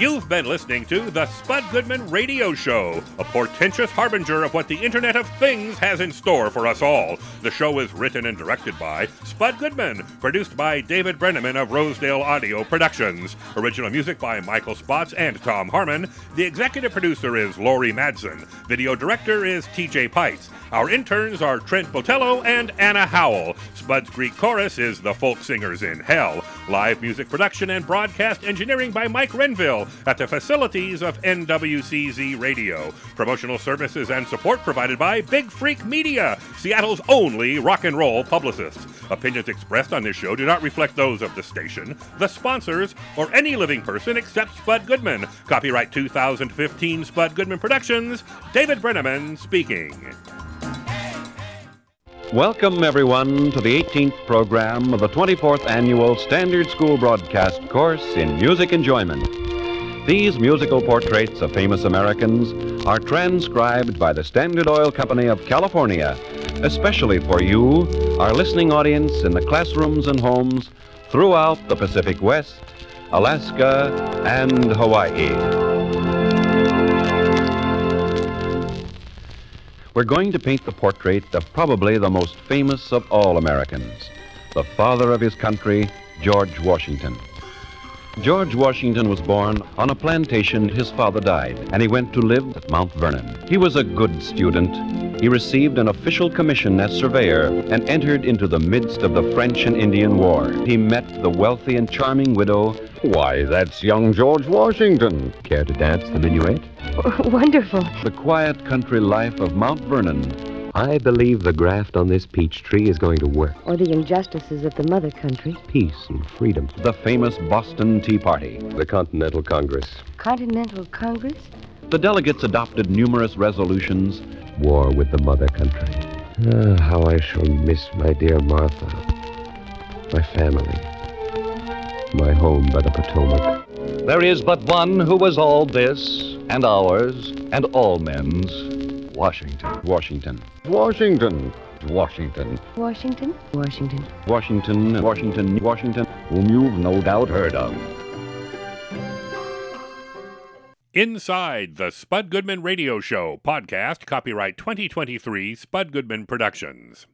You've been listening to the Spud Goodman Radio Show, a portentous harbinger of what the Internet of Things has in store for us all. The show is written and directed by Spud Goodman, produced by David Brenneman of Rosedale Audio Productions. Original music by Michael Spots and Tom Harmon. The executive producer is Laurie Madsen. Video director is TJ Pites. Our interns are Trent Botello and Anna Howell. Spud's Greek Chorus is The Folk Singers in Hell. Live music production and broadcast engineering by Mike Renville at the facilities of NWCZ Radio. Promotional services and support provided by Big Freak Media, Seattle's only rock and roll publicists. Opinions expressed on this show do not reflect those of the station, the sponsors, or any living person except Spud Goodman. Copyright 2015 Spud Goodman Productions. David Brenneman speaking. Welcome, everyone, to the 18th program of the 24th Annual Standard School Broadcast Course in Music Enjoyment. These musical portraits of famous Americans are transcribed by the Standard Oil Company of California, especially for you, our listening audience in the classrooms and homes throughout the Pacific West, Alaska, and Hawaii. We're going to paint the portrait of probably the most famous of all Americans, the father of his country, George Washington. George Washington was born on a plantation. His father died, and he went to live at Mount Vernon. He was a good student. He received an official commission as surveyor and entered into the midst of the French and Indian War. He met the wealthy and charming widow. Why, that's young George Washington. Care to dance the minuet? Wonderful. The quiet country life of Mount Vernon. I believe the graft on this peach tree is going to work. Or the injustices of the mother country. Peace and freedom. The famous Boston Tea Party. The Continental Congress. Continental Congress? The delegates adopted numerous resolutions. War with the mother country. Ah, how I shall miss my dear Martha. My family. My home by the Potomac. There is but one who was all this, and ours, and all men's. Washington. Washington. Washington. Washington. Washington? Washington. Washington. Washington. Washington. Whom you've no doubt heard of. Inside the Spud Goodman Radio Show podcast, copyright 2023 Spud Goodman Productions.